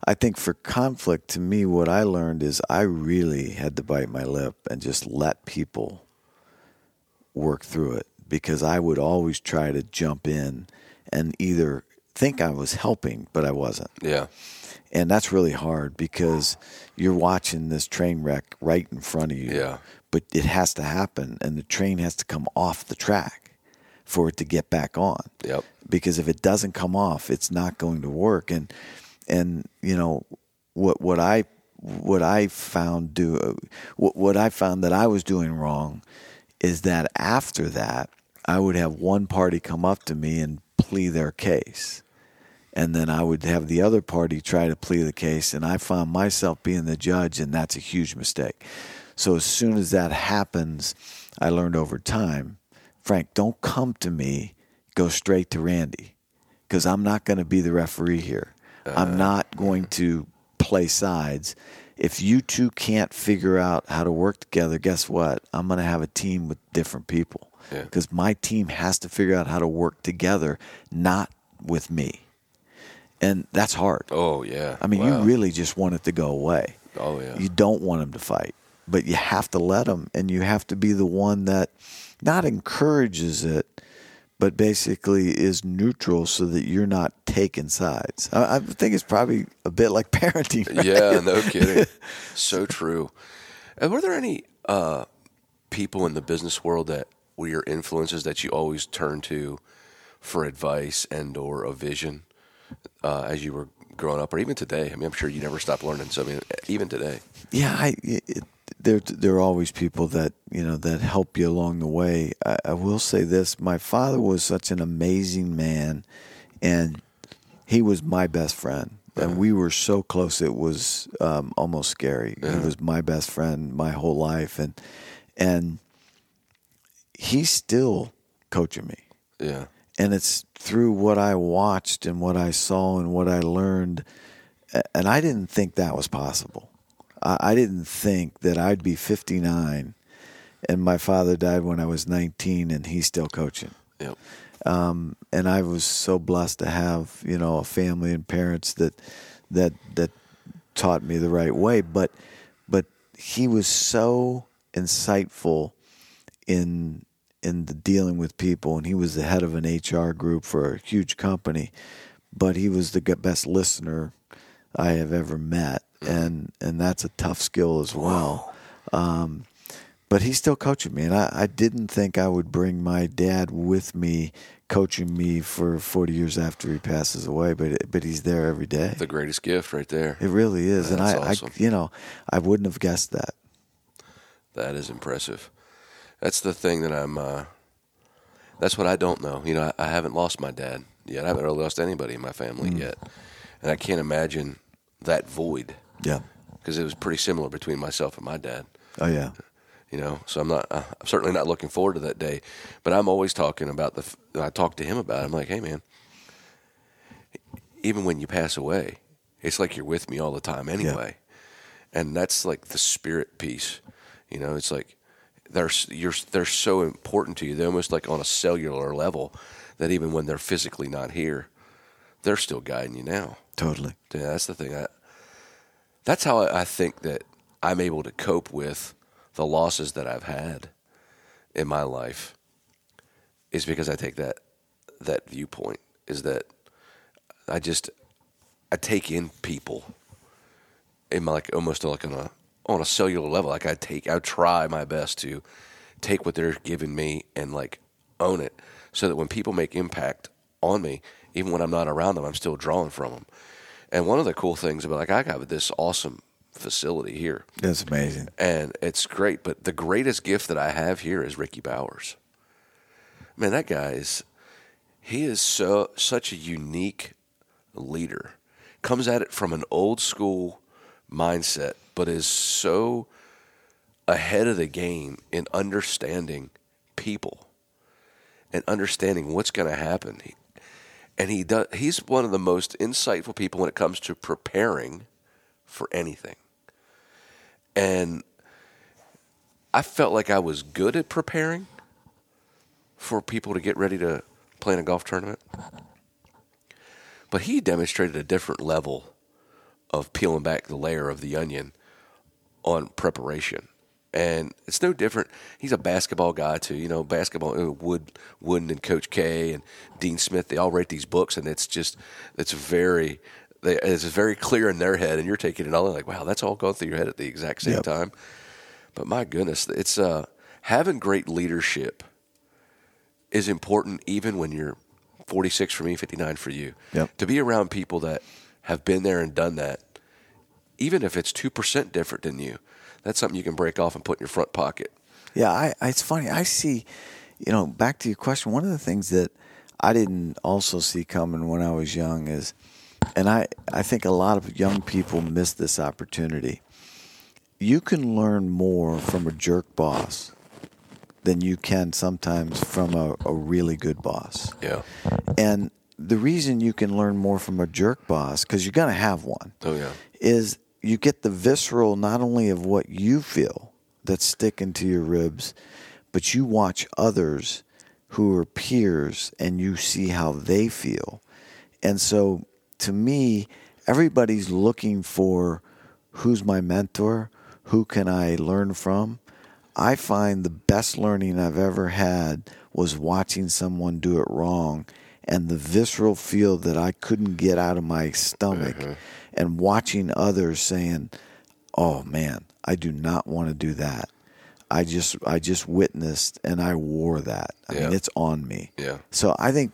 I think for conflict, to me, what I learned is I really had to bite my lip and just let people work through it because I would always try to jump in and either think I was helping, but I wasn't. Yeah. And that's really hard because you're watching this train wreck right in front of you. Yeah. But it has to happen, and the train has to come off the track for it to get back on. Yep. Because if it doesn't come off, it's not going to work. And and you know what what I what I found do what, what I found that I was doing wrong is that after that I would have one party come up to me and plea their case and then I would have the other party try to plea the case, and I found myself being the judge, and that's a huge mistake. So as soon as that happens, I learned over time, Frank, don't come to me, go straight to Randy, because I'm not going to be the referee here. I'm uh, not going to play sides. If you two can't figure out how to work together, guess what? I'm going to have a team with different people Yeah. because my team has to figure out how to work together, not with me. And that's hard. Oh yeah. I mean, Wow. you really just want it to go away. Oh yeah. You don't want them to fight, but you have to let them, and you have to be the one that not encourages it, but basically is neutral so that you're not taking sides. I, I think it's probably a bit like parenting. right? Yeah, no kidding. so true. And were there any uh, people in the business world that were your influences that you always turn to for advice and or a vision uh, as you were growing up, or even today? I mean, I'm sure you never stopped learning. So I mean, even today. Yeah, I, it, there there are always people that you know that help you along the way. I, I will say this: my father was such an amazing man, and he was my best friend, and we were so close it was um, almost scary. He was my best friend my whole life, and and he's still coaching me Yeah. and it's through what I watched and what I saw and what I learned. And I didn't think that was possible. I, didn't think that I'd be 59 and my father died when I was 19 and he's still coaching. Yep. Um, and I was so blessed to have, you know, a family and parents that, that, that taught me the right way. But, but he was so insightful in in the dealing with people, and he was the head of an HR group for a huge company. But he was the best listener I have ever met, and and that's a tough skill as well. Um, but he's still coaching me, and I, I didn't think I would bring my dad with me, coaching me for forty years after he passes away. But but he's there every day. The greatest gift right there. It really is, and I, awesome. I you know I wouldn't have guessed that. That is impressive. That's the thing that I'm. Uh, that's what I don't know. You know, I, I haven't lost my dad yet. I haven't really lost anybody in my family Mm. yet, and I can't imagine that void Yeah. because it was pretty similar between myself and my dad. Oh yeah. You know, so I'm not. Uh, I'm certainly not looking forward to that day. But I'm always talking about the. f- I talk to him about. It. I'm like, hey man, even when you pass away, it's like you're with me all the time anyway, and that's like the spirit piece. You know, it's like they're you're they're so important to you. They're almost like on a cellular level that even when they're physically not here, they're still guiding you now. Totally. Yeah, that's the thing. I, that's how I, think that I'm able to cope with the losses that I've had in my life. Is because I take that that viewpoint. Is that I just I take in people in my like almost like on a on a cellular level. Like I take I try my best to take what they're giving me and like own it, so that when people make impact on me, even when I'm not around them, I'm still drawing from them. And one of the cool things about like I got this awesome facility here, That's amazing. and it's great. But the greatest gift that I have here is Ricky Bowers. Man, that guy is he is so such a unique leader. Comes at it from an old school mindset, but is so ahead of the game in understanding people and understanding what's going to happen. He- And he does he's one of the most insightful people when it comes to preparing for anything. And I felt like I was good at preparing for people to get ready to play in a golf tournament. But he demonstrated a different level of peeling back the layer of the onion on preparation. And it's no different. He's a basketball guy too. You know, basketball. uh, Wood, Wooden, and Coach K and Dean Smith. They all write these books, and it's just it's very. They, it's very clear in their head, and you're taking it all in like, wow, that's all going through your head at the exact same Yep. time. But my goodness, it's uh, having great leadership is important, even when you're 46 for me, 59 for you. Yep. To be around people that have been there and done that, even if it's two percent different than you, that's something you can break off and put in your front pocket. Yeah, I, I, it's funny. I see, you know, back to your question. One of the things that I didn't also see coming when I was young is, and I, I think a lot of young people miss this opportunity. You can learn more from a jerk boss than you can sometimes from a, a really good boss. Yeah. And the reason you can learn more from a jerk boss, because you're going to have one, Oh yeah. is you get the visceral not only of what you feel that's sticking to your ribs, but you watch others who are peers and you see how they feel. And so to me, everybody's looking for who's my mentor, who can I learn from. I find the best learning I've ever had was watching someone do it wrong and the visceral feel that I couldn't get out of my stomach mm-hmm. And watching others saying, "Oh man, I do not want to do that." I just I just witnessed and I wore that. I mean, it's on me. Yeah. So I think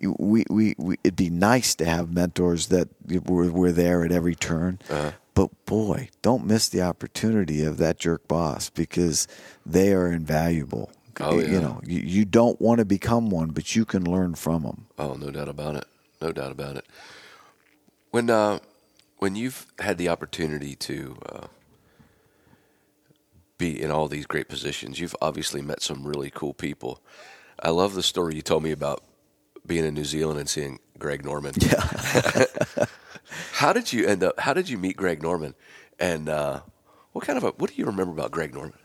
we, we, we it'd be nice to have mentors that were, were there at every turn. Uh-huh. But boy, don't miss the opportunity of that jerk boss because they are invaluable. Oh, yeah. You know, you, you don't want to become one, but you can learn from them. Oh, no doubt about it. No doubt about it. When uh, when you've had the opportunity to uh, be in all these great positions, you've obviously met some really cool people. I love the story you told me about being in New Zealand and seeing Greg Norman. Yeah. How did you end up? How did you meet Greg Norman? And uh, what kind of a? What do you remember about Greg Norman?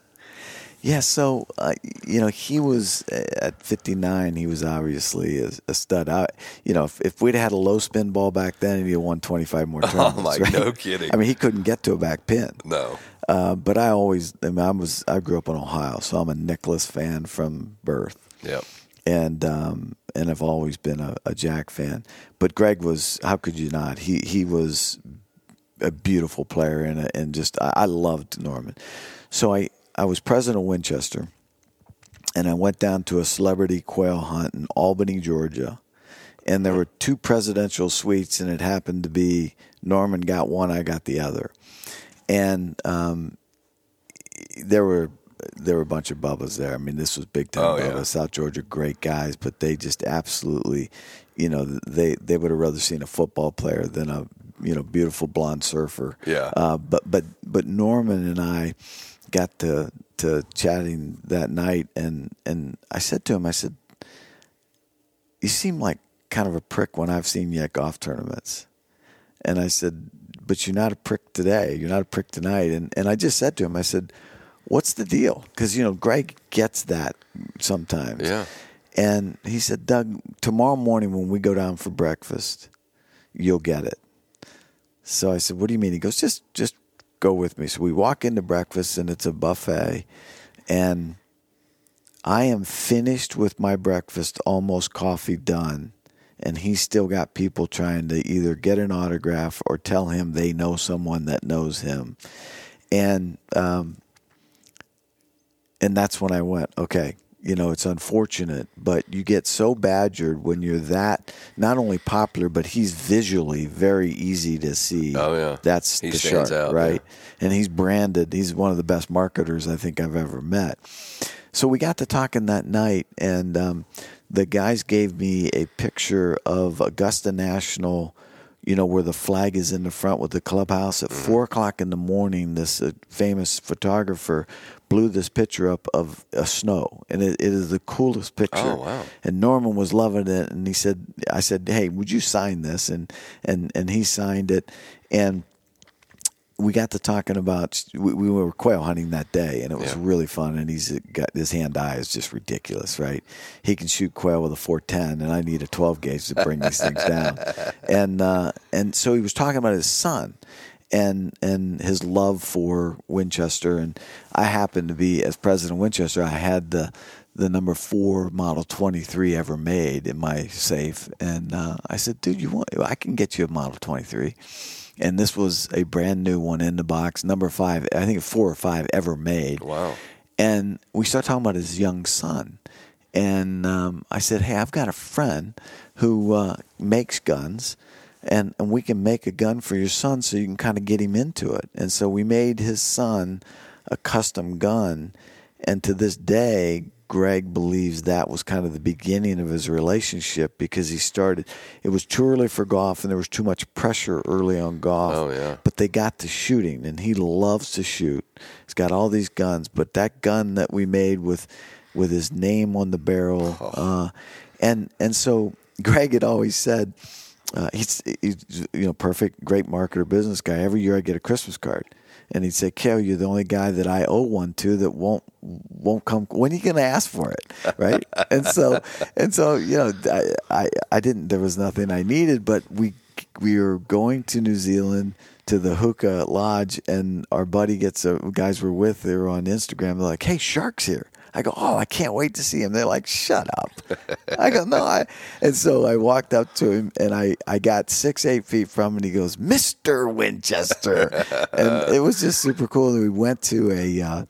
Yeah, so uh, you know he was uh, at 59. He was obviously a, a stud. I, you know, if, if we'd had a low spin ball back then, he'd have won 25 more tournaments. Oh, my- right? no kidding. I mean, he couldn't get to a back pin. No. Uh, but I always, I mean, I was, I grew up in Ohio, so I'm a Nicklaus fan from birth, Yep. and um, and I've always been a, a Jack fan. But Greg was, how could you not? He he was a beautiful player and and just I, I loved Norman. So I I was president of Winchester, and I went down to a celebrity quail hunt in Albany, Georgia, and there were two presidential suites, and it happened to be Norman got one, I got the other, and um, there were. There were a bunch of Bubbas there. I mean, this was big time Oh, yeah. South Georgia, great guys, but they just absolutely, you know, they they would have rather seen a football player than a you know beautiful blonde surfer. Yeah. Uh, but but but Norman and I got to to chatting that night, and and I said to him, I said, "You seem like kind of a prick when I've seen you at golf tournaments," and I said, "But you're not a prick today. You're not a prick tonight." And and I just said to him, I said, "What's the deal?" Because you know Greg gets that sometimes. Yeah. And he said, Doug, tomorrow morning when we go down for breakfast, you'll get it. So I said, What do you mean? He goes, Just just go with me. So we walk into breakfast and it's a buffet and I am finished with my breakfast, almost coffee done, and he's still got people trying to either get an autograph or tell him they know someone that knows him. And um and that's when I went, okay, you know, it's unfortunate, but you get so badgered when you're that not only popular, but he's visually very easy to see. Oh, yeah. that's He the shark, out, right? And he's branded. He's one of the best marketers I think I've ever met. So we got to talking that night, and um, the guys gave me a picture of Augusta National you know, where the flag is in the front with the clubhouse. Mm-hmm. At four o'clock in the morning, this uh, famous photographer blew this picture up of a snow, and it, it is the coolest picture. Oh, wow. And Norman was loving it, and he said, "I said, hey, would you sign this?" And and and he signed it, and we got to talking about we, we were quail hunting that day, and it was Yeah. really fun. And he's got his hand eye is just ridiculous, right? He can shoot quail with a 410, and I need a 12 gauge to bring these things down. And uh, and so he was talking about his son, and and his love for Winchester. And I happened to be as president of Winchester, I had the the number four Model 23 ever made in my safe, and uh, I said, "Dude, you want? I can get you a Model 23." And this was a brand new one in the box, number five. I think four or five ever made. Wow. And we started talking about his young son. And um, I said, Hey, I've got a friend who uh, makes guns, and, and we can make a gun for your son so you can kind of get him into it. And so we made his son a custom gun. And to this day, Greg believes that was kind of the beginning of his relationship because he started. It was too early for golf, and there was too much pressure early on golf. Oh, yeah. But they got to shooting, and he loves to shoot. He's got all these guns, but that gun that we made with with his name on the barrel, Oh. uh, and and so Greg had always said. Uh, he's, he's you know perfect, great marketer, business guy. Every year I get a Christmas card, and he'd say, "Kel, you're the only guy that I owe one to that won't won't come. When are you going to ask for it, right?" and so and so you know, I, I I didn't. There was nothing I needed, but we we were going to New Zealand to the Huka Lodge, and our buddy gets a guys we're with. They were on Instagram. They're like, "Hey, sharks here." I go, oh, I can't wait to see him. They're like, shut up. I go, no. I, and so I walked up to him and I, I got six, eight feet from him and he goes, Mr. Winchester. and it was just super cool. And we went to a, uh,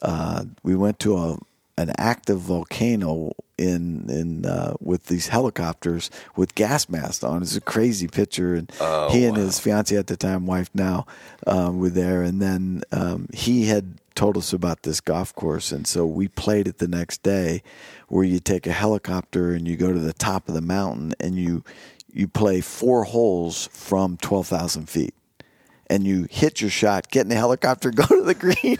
uh, we went to a, an active volcano in in uh, with these helicopters with gas masks on. It's a crazy picture, and he and his fiance at the time, wife now, um, were there. And then um, he had told us about this golf course, and so we played it the next day, where you take a helicopter and you go to the top of the mountain and you you play four holes from twelve thousand feet. And you hit your shot, get in the helicopter, go to the green,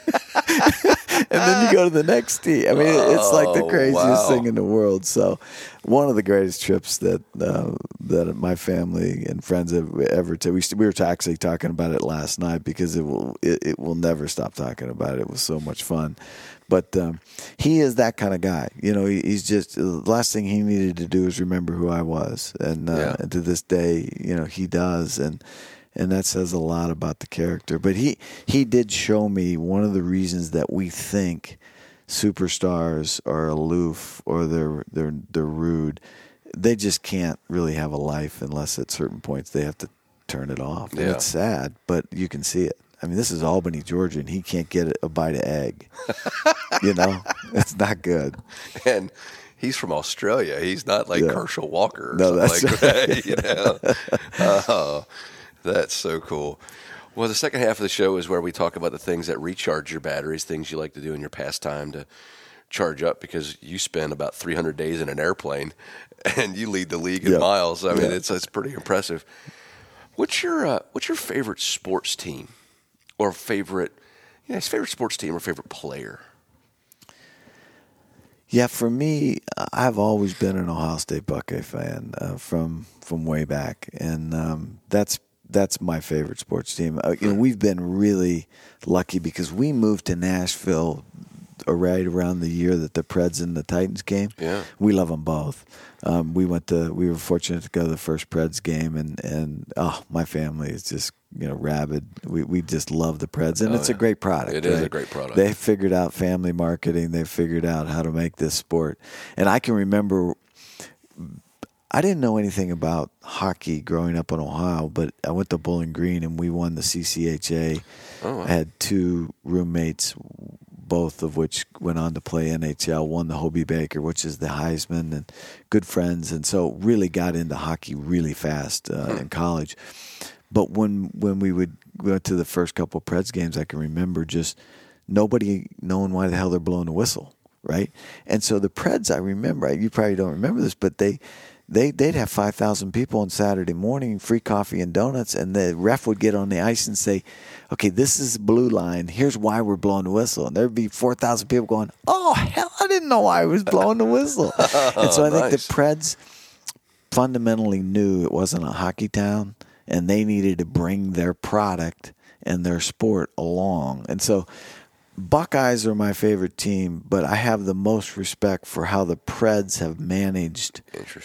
and then you go to the next tee. I mean, it's like the Oh, craziest wow. thing in the world. So, one of the greatest trips that uh, that my family and friends have ever taken. We, we were actually talking about it last night because it will it, it will never stop talking about it. It was so much fun. But um, he is that kind of guy. You know, he, he's just the last thing he needed to do is remember who I was, and, uh, Yeah. and to this day, you know, he does, and and that says a lot about the character. But he he did show me one of the reasons that we think superstars are aloof or they're they're they're rude. They just can't really have a life unless at certain points they have to turn it off. And Yeah. it's sad, but you can see it. I mean, this is Albany, Georgia, and he can't get a bite of egg. you know, it's not good. and he's from Australia. He's not like Yeah. Herschel Walker or No, something that's like that. You know, Oh, that's so cool. Well, the second half of the show is where we talk about the things that recharge your batteries, things you like to do in your pastime to charge up because you spend about 300 days in an airplane and you lead the league in Yeah. miles. I mean, Yeah. it's it's pretty impressive. What's your uh, what's your favorite sports team or favorite, you know, favorite sports team or favorite player? Yeah, for me, I've always been an Ohio State Buckeye fan uh, from from way back, and um, that's that's my favorite sports team. Uh, you know, we've been really lucky because we moved to Nashville uh, right around the year that the Preds and the Titans came. Yeah. we love them both. Um, we went to we were fortunate to go to the first Preds game, and and oh, my family is just you know rabid. We we just love the Preds, and it's a great product. Oh, It is a great product. They figured out family marketing. They figured out how to make this sport. And I can remember I didn't know anything about hockey growing up in Ohio, but I went to Bowling Green and we won the CCHA. Oh, I had two roommates, both of which went on to play NHL. One, the Hobey Baker, which is the Heisman, and good friends, and so really got into hockey really fast uh, in college. But when when we would go to the first couple of Preds games, I can remember just nobody knowing why the hell they're blowing a whistle, right? And so the Preds, I remember, you probably don't remember this, but they they they'd have five thousand people on Saturday morning, free coffee and donuts, and the ref would get on the ice and say, "Okay, this is blue line. Here's why we're blowing the whistle." And there'd be four thousand people going, "Oh hell, I didn't know why I was blowing the whistle." and so I think Nice. the Preds fundamentally knew it wasn't a hockey town and they needed to bring their product and their sport along. And so Buckeyes are my favorite team, but I have the most respect for how the Preds have managed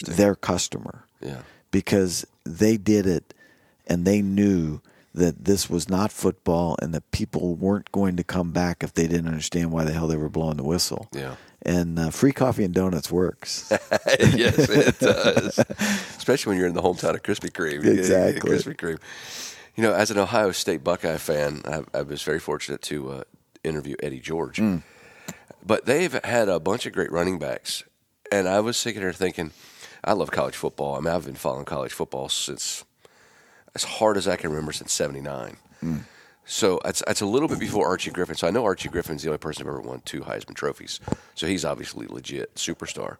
their customer Yeah. because they did it and they knew that this was not football and that people weren't going to come back if they didn't understand why the hell they were blowing the whistle. Yeah. And uh, free coffee and donuts works. yes, it does. Especially when you're in the hometown of Krispy Kreme. Exactly. Krispy Kreme. You know, as an Ohio State Buckeye fan, I, I was very fortunate to uh, interview Eddie George. Mm. But they've had a bunch of great running backs. And I was sitting there thinking, I love college football. I mean, I've been following college football since as hard as I can remember since 79. Mm. So it's, it's a little bit before Archie Griffin. So I know Archie Griffin's the only person who ever won two Heisman trophies. So he's obviously legit superstar.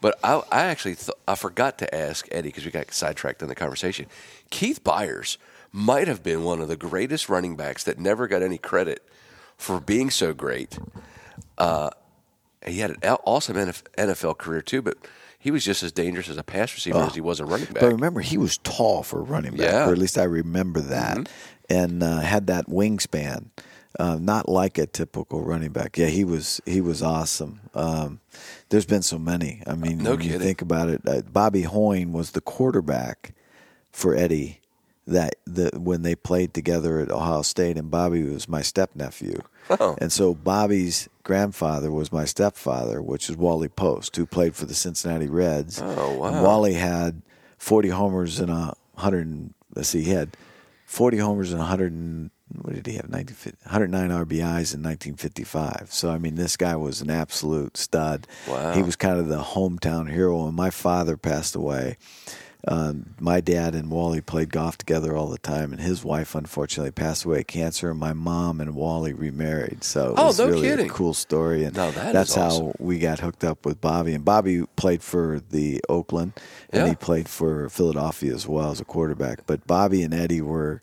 But I, I actually th- I forgot to ask Eddie because we got sidetracked in the conversation. Keith Byars might have been one of the greatest running backs that never got any credit for being so great. Uh, he had an awesome NFL career too, but he was just as dangerous as a pass receiver as he was a running back. But remember, he was tall for a running back, Yeah. or at least I remember that, Mm-hmm. and uh, had that wingspan. Uh, not like a typical running back. Yeah, he was he was awesome. Um, there's been so many. I mean, No when you kidding. think about it, uh, Bobby Hoying was the quarterback for Eddie that the when they played together at Ohio State, and Bobby was my step nephew, Oh. and so Bobby's grandfather was my stepfather, which is Wally Post, who played for the Cincinnati Reds. Oh, wow. And Wally had 40 homers and a hundred. and- Let's see, he had 40 homers and 100. And, what did he have? 90, 109 RBIs in 1955. So I mean, this guy was an absolute stud. Wow. He was kind of the hometown hero. And my father passed away. Um, my dad and Wally played golf together all the time, and his wife unfortunately passed away of cancer. And my mom and Wally remarried, so it Oh, was no really kidding. a cool story. And Now that that's awesome. how we got hooked up with Bobby. And Bobby played for the Oakland, and Yeah. he played for Philadelphia as well as a quarterback. But Bobby and Eddie were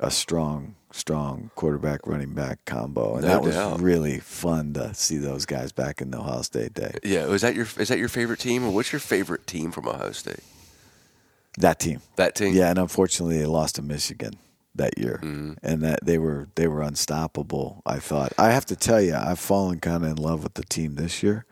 a strong, strong quarterback running back combo, and No that was doubt. really fun to see those guys back in the Ohio State day. yeah, was that your is that your favorite team, or what's your favorite team from Ohio State? That team. That team. Yeah, and unfortunately, they lost to Michigan that year, Mm-hmm. and that they were they were unstoppable. I thought. I have to tell you, I've fallen kind of in love with the team this year.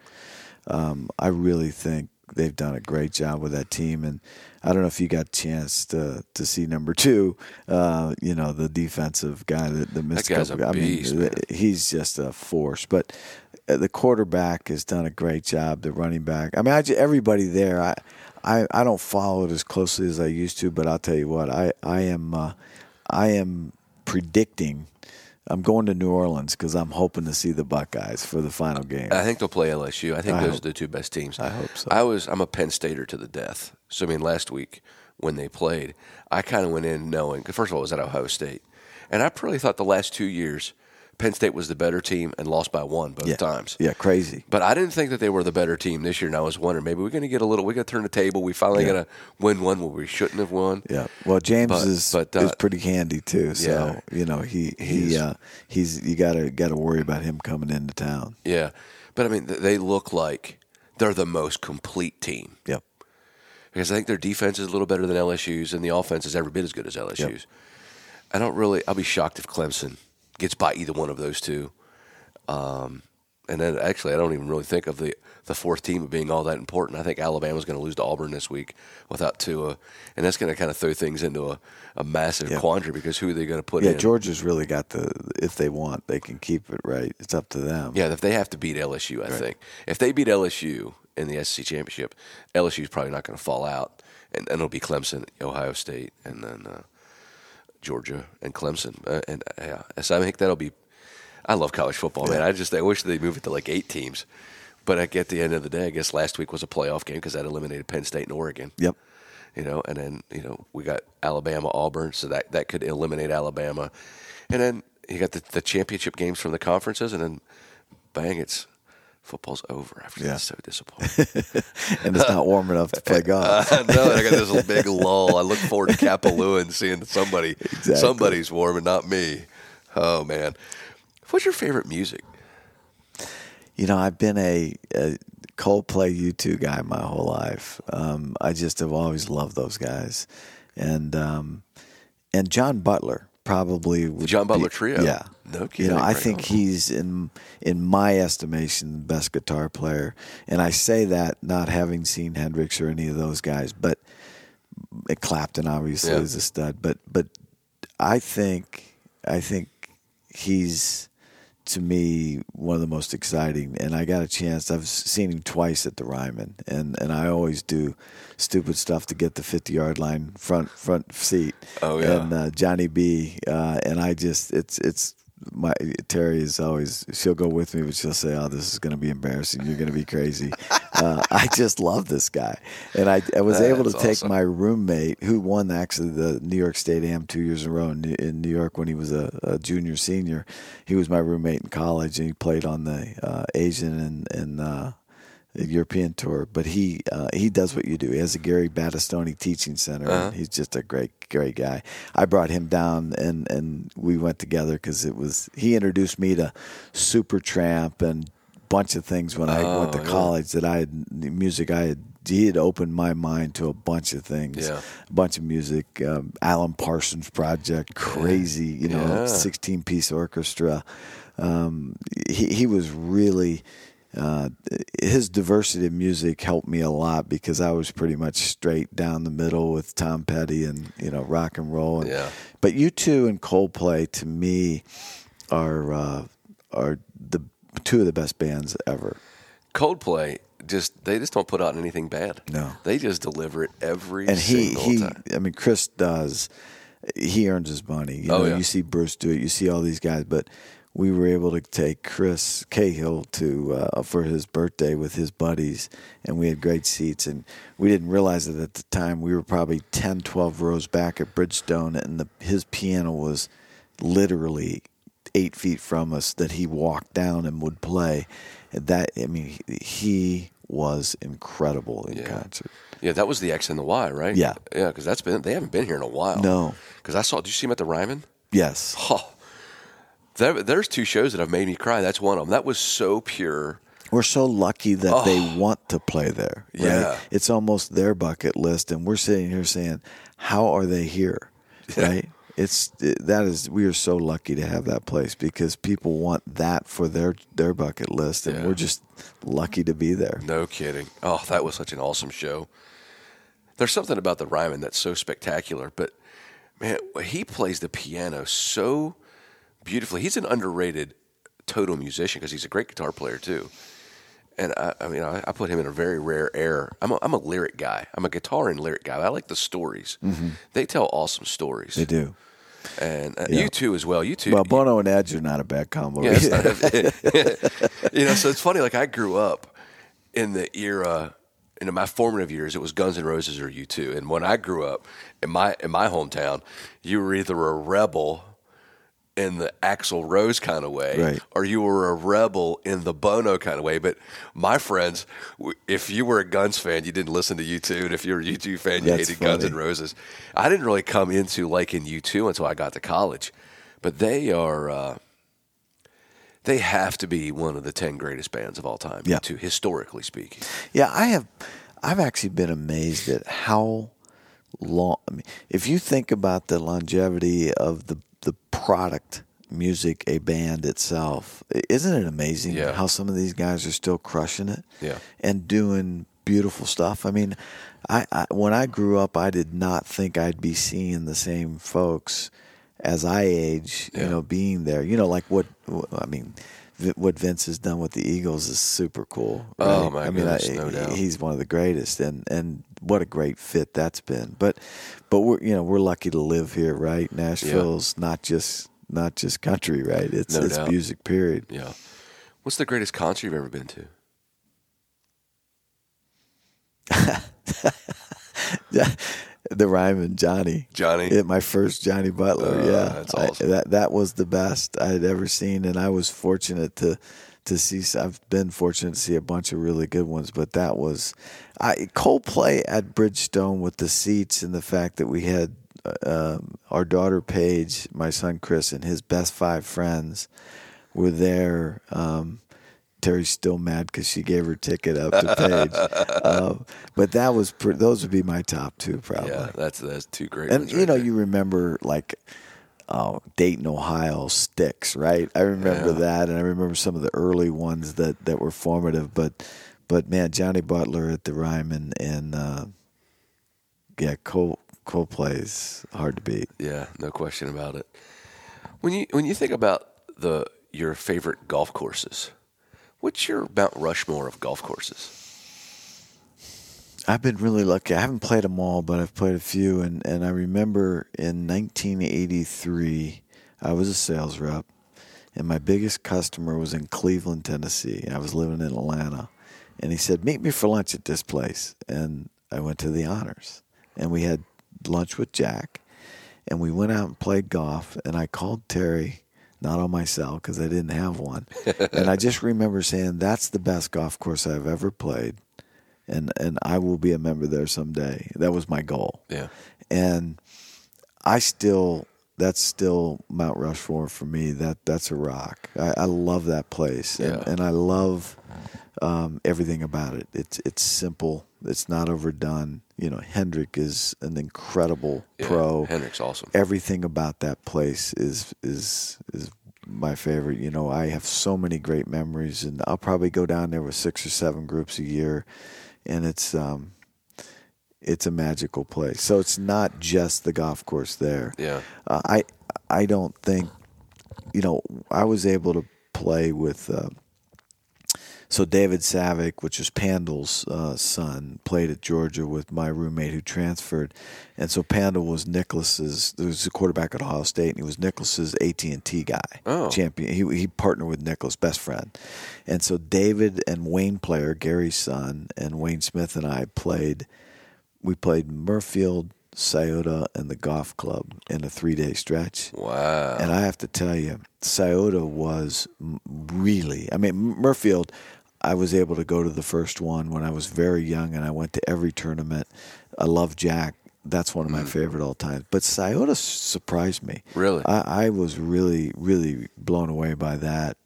Um, I really think they've done a great job with that team, and I don't know if you got a chance to to see number two. Uh, you know, the defensive guy that the missed guy's a couple- I mean, beast, man. he's just a force. But uh, the quarterback has done a great job. The running back. I mean, I, everybody there. I, I I don't follow it as closely as I used to, but I'll tell you what. I I am uh, I am predicting. I'm going to New Orleans because I'm hoping to see the Buckeyes for the final game. I think they'll play LSU. I think I those hope- are the two best teams. I hope so. I was I'm a Penn Stater to the death. So I mean, last week when they played, I kind of went in knowing. First of all, I was at Ohio State, and I probably thought the last two years Penn State was the better team and lost by one both yeah, times. Yeah, crazy. But I didn't think that they were the better team this year, and I was wondering maybe we're going to get a little. We're going to turn the table. We finally Yeah. going to win one where we shouldn't have won. Yeah. Well, James But- is but, uh, is pretty handy too. So yeah. you know he He's- he uh, he's you gotta gotta worry about him coming into town. Yeah, but I mean, they look like they're the most complete team. Yep. because I think their defense is a little better than LSU's, and the offense is every bit as good as LSU's. I don't really. I'll be shocked if Clemson gets by either one of those two. Um, and then actually, I don't even really think of the the fourth team being all that important. I think Alabama's going to lose to Auburn this week without Tua, and that's going to kind of throw things into a, a massive Yeah. quandary because who are they going to put Yeah, in? Georgia's really got the. If they want, they can keep it right. It's up to them. Yeah, if they have to beat LSU, I think if they beat LSU in the SEC championship, LSU's probably not going to fall out, and, and it'll be Clemson, Ohio State, and then uh, Georgia and Clemson, uh, and uh, yeah, so I think that'll be. I love college football, man. Yeah. I just I wish they move it to like eight teams, but I get the end of the day, I guess last week was a playoff game because that eliminated Penn State and Oregon. Yep. You know, and then you know we got Alabama, Auburn, so that that could eliminate Alabama, and then you got the, the championship games from the conferences, and then bang, it's football's over after Yeah. that. So disappointing. And it's not warm enough to play golf. I know. and I got this big lull. I look forward to Kapalua and seeing somebody. Exactly. Somebody's warm and not me. Oh man, what's your favorite music? You know, I've been a, a Coldplay U2 guy my whole life. Um, I just have always loved those guys, and um, and John Butler probably would John Butler be- Trio? Yeah, No kidding. You know, I right think on. he's in in my estimation the best guitar player, and I say that not having seen Hendrix or any of those guys, but Clapton obviously Yeah. is a stud, but but I think I think he's to me one of the most exciting and I got a chance I've seen him twice at the Ryman and and I always do stupid stuff to get the 50 yard line front front seat Oh, yeah. and uh, Johnny B uh, and I just it's it's my Terry is always she'll go with me but she'll say oh this is going to be embarrassing you're going to be crazy uh, I just love this guy and I, I was able to take awesome. my roommate who won actually the New York State Am two years in a row in, in New York when he was a, a junior senior. He was my roommate in college and he played on the uh, Asian and, and uh, European tour. But he uh, he does what you do. He has a Gary Battistoni teaching center. Uh-huh. And he's just a great great guy. I brought him down and and we went together because it was he introduced me to Supertramp and bunch of things when I went to Oh, yeah. college that I had music I had he had opened my mind to a bunch of things Yeah. a bunch of music um, Alan Parsons project crazy you know Yeah. 16 piece orchestra um, he, he was really uh, his diversity of music helped me a lot because I was pretty much straight down the middle with Tom Petty and you know rock and roll and, Yeah. but U two and Coldplay to me are uh, are the two of the best bands ever Coldplay just they just don't put out anything bad. No. they just deliver it every and he single he time. I mean Chris does he earns his money. You Oh, know, yeah. you see Bruce do it, you see all these guys, but we were able to take Chris Cahill to uh, for his birthday with his buddies and we had great seats and we didn't realize it at the time. We were probably 10 12 rows back at Bridgestone and the his piano was literally 8 feet from us that he walked down and would play. And that I mean he, he was incredible in Yeah. concert. Yeah, that was the X and the Y, right? Yeah. yeah, because that's been they haven't been here in a while. No. because I saw. Did you see him at the Ryman? Yes. Oh, there, there's two shows that have made me cry. That's one of them. That was so pure. We're so lucky that they oh. want to play there. Right? Yeah. It's almost their bucket list, and we're sitting here saying, "How are they here?" Right? It's it, that is we are so lucky to have that place because people want that for their their bucket list, and Yeah. we're just lucky to be there. No kidding. Oh, that was such an awesome show. There's something about the Ryman that's so spectacular, but man, he plays the piano so beautifully. He's an underrated total musician because he's a great guitar player too. And I, I mean, I, I put him in a very rare air. I'm a, I'm a lyric guy. I'm a guitar and lyric guy. I like the stories. They tell awesome stories. Mm-hmm. They do. And uh, Yeah. U two as well. U two. Well, Bono and Edge are not a bad combo. Yeah, not- you know, so it's funny. Like I grew up in the era, in my formative years, it was Guns N' Roses or U two. And when I grew up in my in my hometown, you were either a rebel in the Axl Rose kind of way, Right. or you were a rebel in the Bono kind of way. But my friends, if you were a Guns fan, you didn't listen to U two, and if you were a U two fan, you That's hated Guns N' Roses. I didn't really come into liking U two until I got to college, but they are. Uh, they have to be one of the ten greatest bands of all time, Yeah. to historically speaking. Yeah, I have. I've actually been amazed at how long. I mean, if you think about the longevity of the the product, music, a band itself, isn't it amazing Yeah. how some of these guys are still crushing it? Yeah. and doing beautiful stuff. I mean, I, I when I grew up, I did not think I'd be seeing the same folks as I age. Yeah. You know, being there. You know, like what I mean. What Vince has done with the Eagles is super cool. Oh, right? my I mean, I- no doubt. he's one of the greatest, and and what a great fit that's been. But but we're you know we're lucky to live here, right? Nashville's not just not just country, right? It's No it's doubt. music. Period. Yeah. What's the greatest concert you've ever been to? the Ryman Johnny. Johnny? Yeah, my first Johnny Butler. Uh, yeah, that's I- awesome. that that was the best I had ever seen, and I was fortunate to to see. I've been fortunate to see a bunch of really good ones, but that was I Coldplay at Bridgestone with the seats and the fact that we had uh, um, our daughter Paige, my son Chris, and his best five friends were there. Um, Terry's still mad because she gave her ticket up to Paige, um, but that was pr- those would be my top two probably. Yeah, that's that's two great And you right know, there. you remember like uh, Dayton, Ohio Styx, right? I remember Yeah. that, and I remember some of the early ones that, that were formative. But but man, Johnny Butler at the Ryman and uh, yeah, Cole Coldplay is hard to beat. Yeah, no question about it. When you when you think about the your favorite golf courses, what's your Mount Rushmore of golf courses? I've been really lucky. I haven't played them all, but I've played a few. And, and I remember in 1983, I was a sales rep, and my biggest customer was in Cleveland, Tennessee. I was living in Atlanta. And he said, Meet me for lunch at this place. And I went to the honors. And we had lunch with Jack. And we went out and played golf. And I called Terry, not on my cell because I didn't have one. and I just remember saying, That's the best golf course I've ever played and and I will be a member there someday. That was my goal. Yeah. And I still that's still Mount Rushmore for me. That that's a rock. I, I love that place, and, and I love um, everything about it. It's it's simple. It's not overdone. You know, Hendrick is an incredible Yeah, pro. Hendrick's awesome. Everything about that place is is is my favorite. You know, I have so many great memories, and I'll probably go down there with six or seven groups a year, and it's um, it's a magical place. So it's not just the golf course there. Yeah. Uh, I I don't think you know I was able to play with uh, so David Savic, which is Pandel's uh, son, played at Georgia with my roommate who transferred, and so Pandel was Nicklaus's. There was a quarterback at Ohio State, and he was Nicklaus's AT and T guy, Oh. champion. He he partnered with Nicklaus, best friend, and so David and Wayne Player, Gary's son, and Wayne Smith and I played. We played Muirfield, Scioto, and the golf club in a three day stretch. Wow. And I have to tell you, Scioto was really, I mean, Muirfield, I was able to go to the first one when I was very young and I went to every tournament. I love Jack. That's one of my mm. favorite all time. But Scioto surprised me. Really? I, I was really, really blown away by that.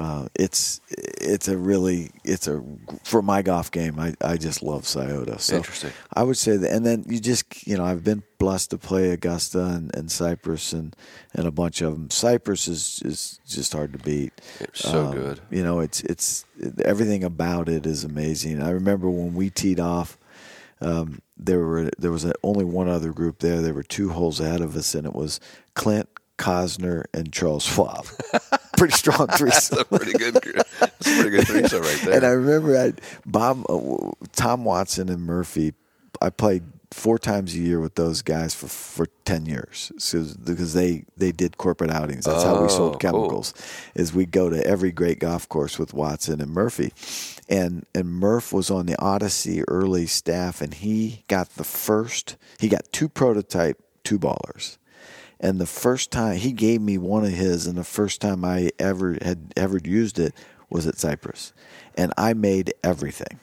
Uh, it's it's a really it's a for my golf game. I, I just love Scioto. So Interesting. I would say that, and then you just you know I've been blessed to play Augusta and, and Cypress and, and a bunch of them. Cypress is is just hard to beat. It's so Um, good. You know, it's it's everything about it is amazing. I remember when we teed off. Um, there were there was a, only one other group there. There were two holes ahead of us, and it was Clint Cosner and Charles Schwab. Pretty strong threesome. That's a pretty good. That's a pretty good threesome right there. And I remember I, Bob, uh, Tom Watson, and Murphy. I played four times a year with those guys for for ten years, so, because they they did corporate outings. That's how we Oh, sold cool. chemicals. Is we go to every great golf course with Watson and Murphy, and and Murph was on the Odyssey early staff, and he got the first. He got two prototype two ballers. And the first time he gave me one of his, and the first time I ever had ever used it was at Cypress, and I made everything.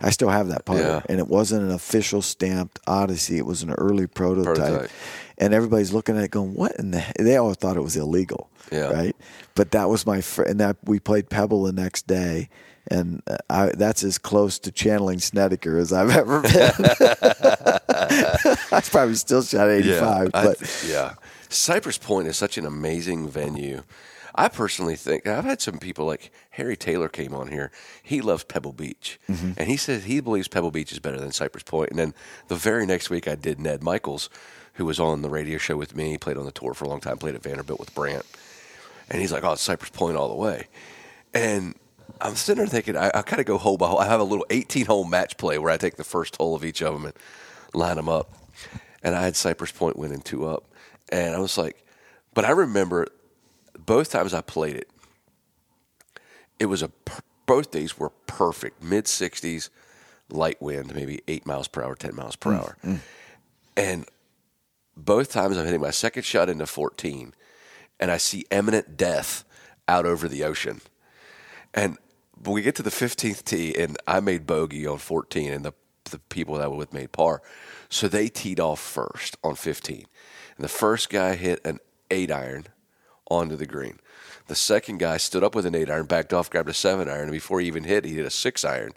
I still have that putter, Yeah. and it wasn't an official stamped Odyssey. It was an early prototype, Prototype. and everybody's looking at it, going, "What in the?" They all thought it was illegal, Yeah. right? But that was my fr- and that we played Pebble the next day. And uh, I, that's as close to channeling Snedeker as I've ever been. I probably still shot 85, I but th- yeah. Cypress Point is such an amazing venue. I personally think I've had some people like Harry Taylor came on here. He loves Pebble Beach, Mm-hmm. and he says he believes Pebble Beach is better than Cypress Point. And then the very next week, I did Ned Michaels, who was on the radio show with me. Played on the tour for a long time. Played at Vanderbilt with Brandt, and he's like, "Oh, it's Cypress Point all the way." And I'm sitting there thinking, I, I kind of go hole by hole. I have a little 18 hole match play where I take the first hole of each of them and line them up. And I had Cypress Point winning two up. And I was like, but I remember both times I played it, it was a, both days were perfect. Mid 60s, light wind, maybe eight miles per hour, 10 miles per mm, hour. Mm. And both times I'm hitting my second shot into 14 and I see imminent death out over the ocean. And we get to the 15th tee, and I made bogey on 14, and the, the people that were with made par. So they teed off first on 15. And the first guy hit an eight iron onto the green. The second guy stood up with an eight iron, backed off, grabbed a seven iron, and before he even hit, he hit a six iron.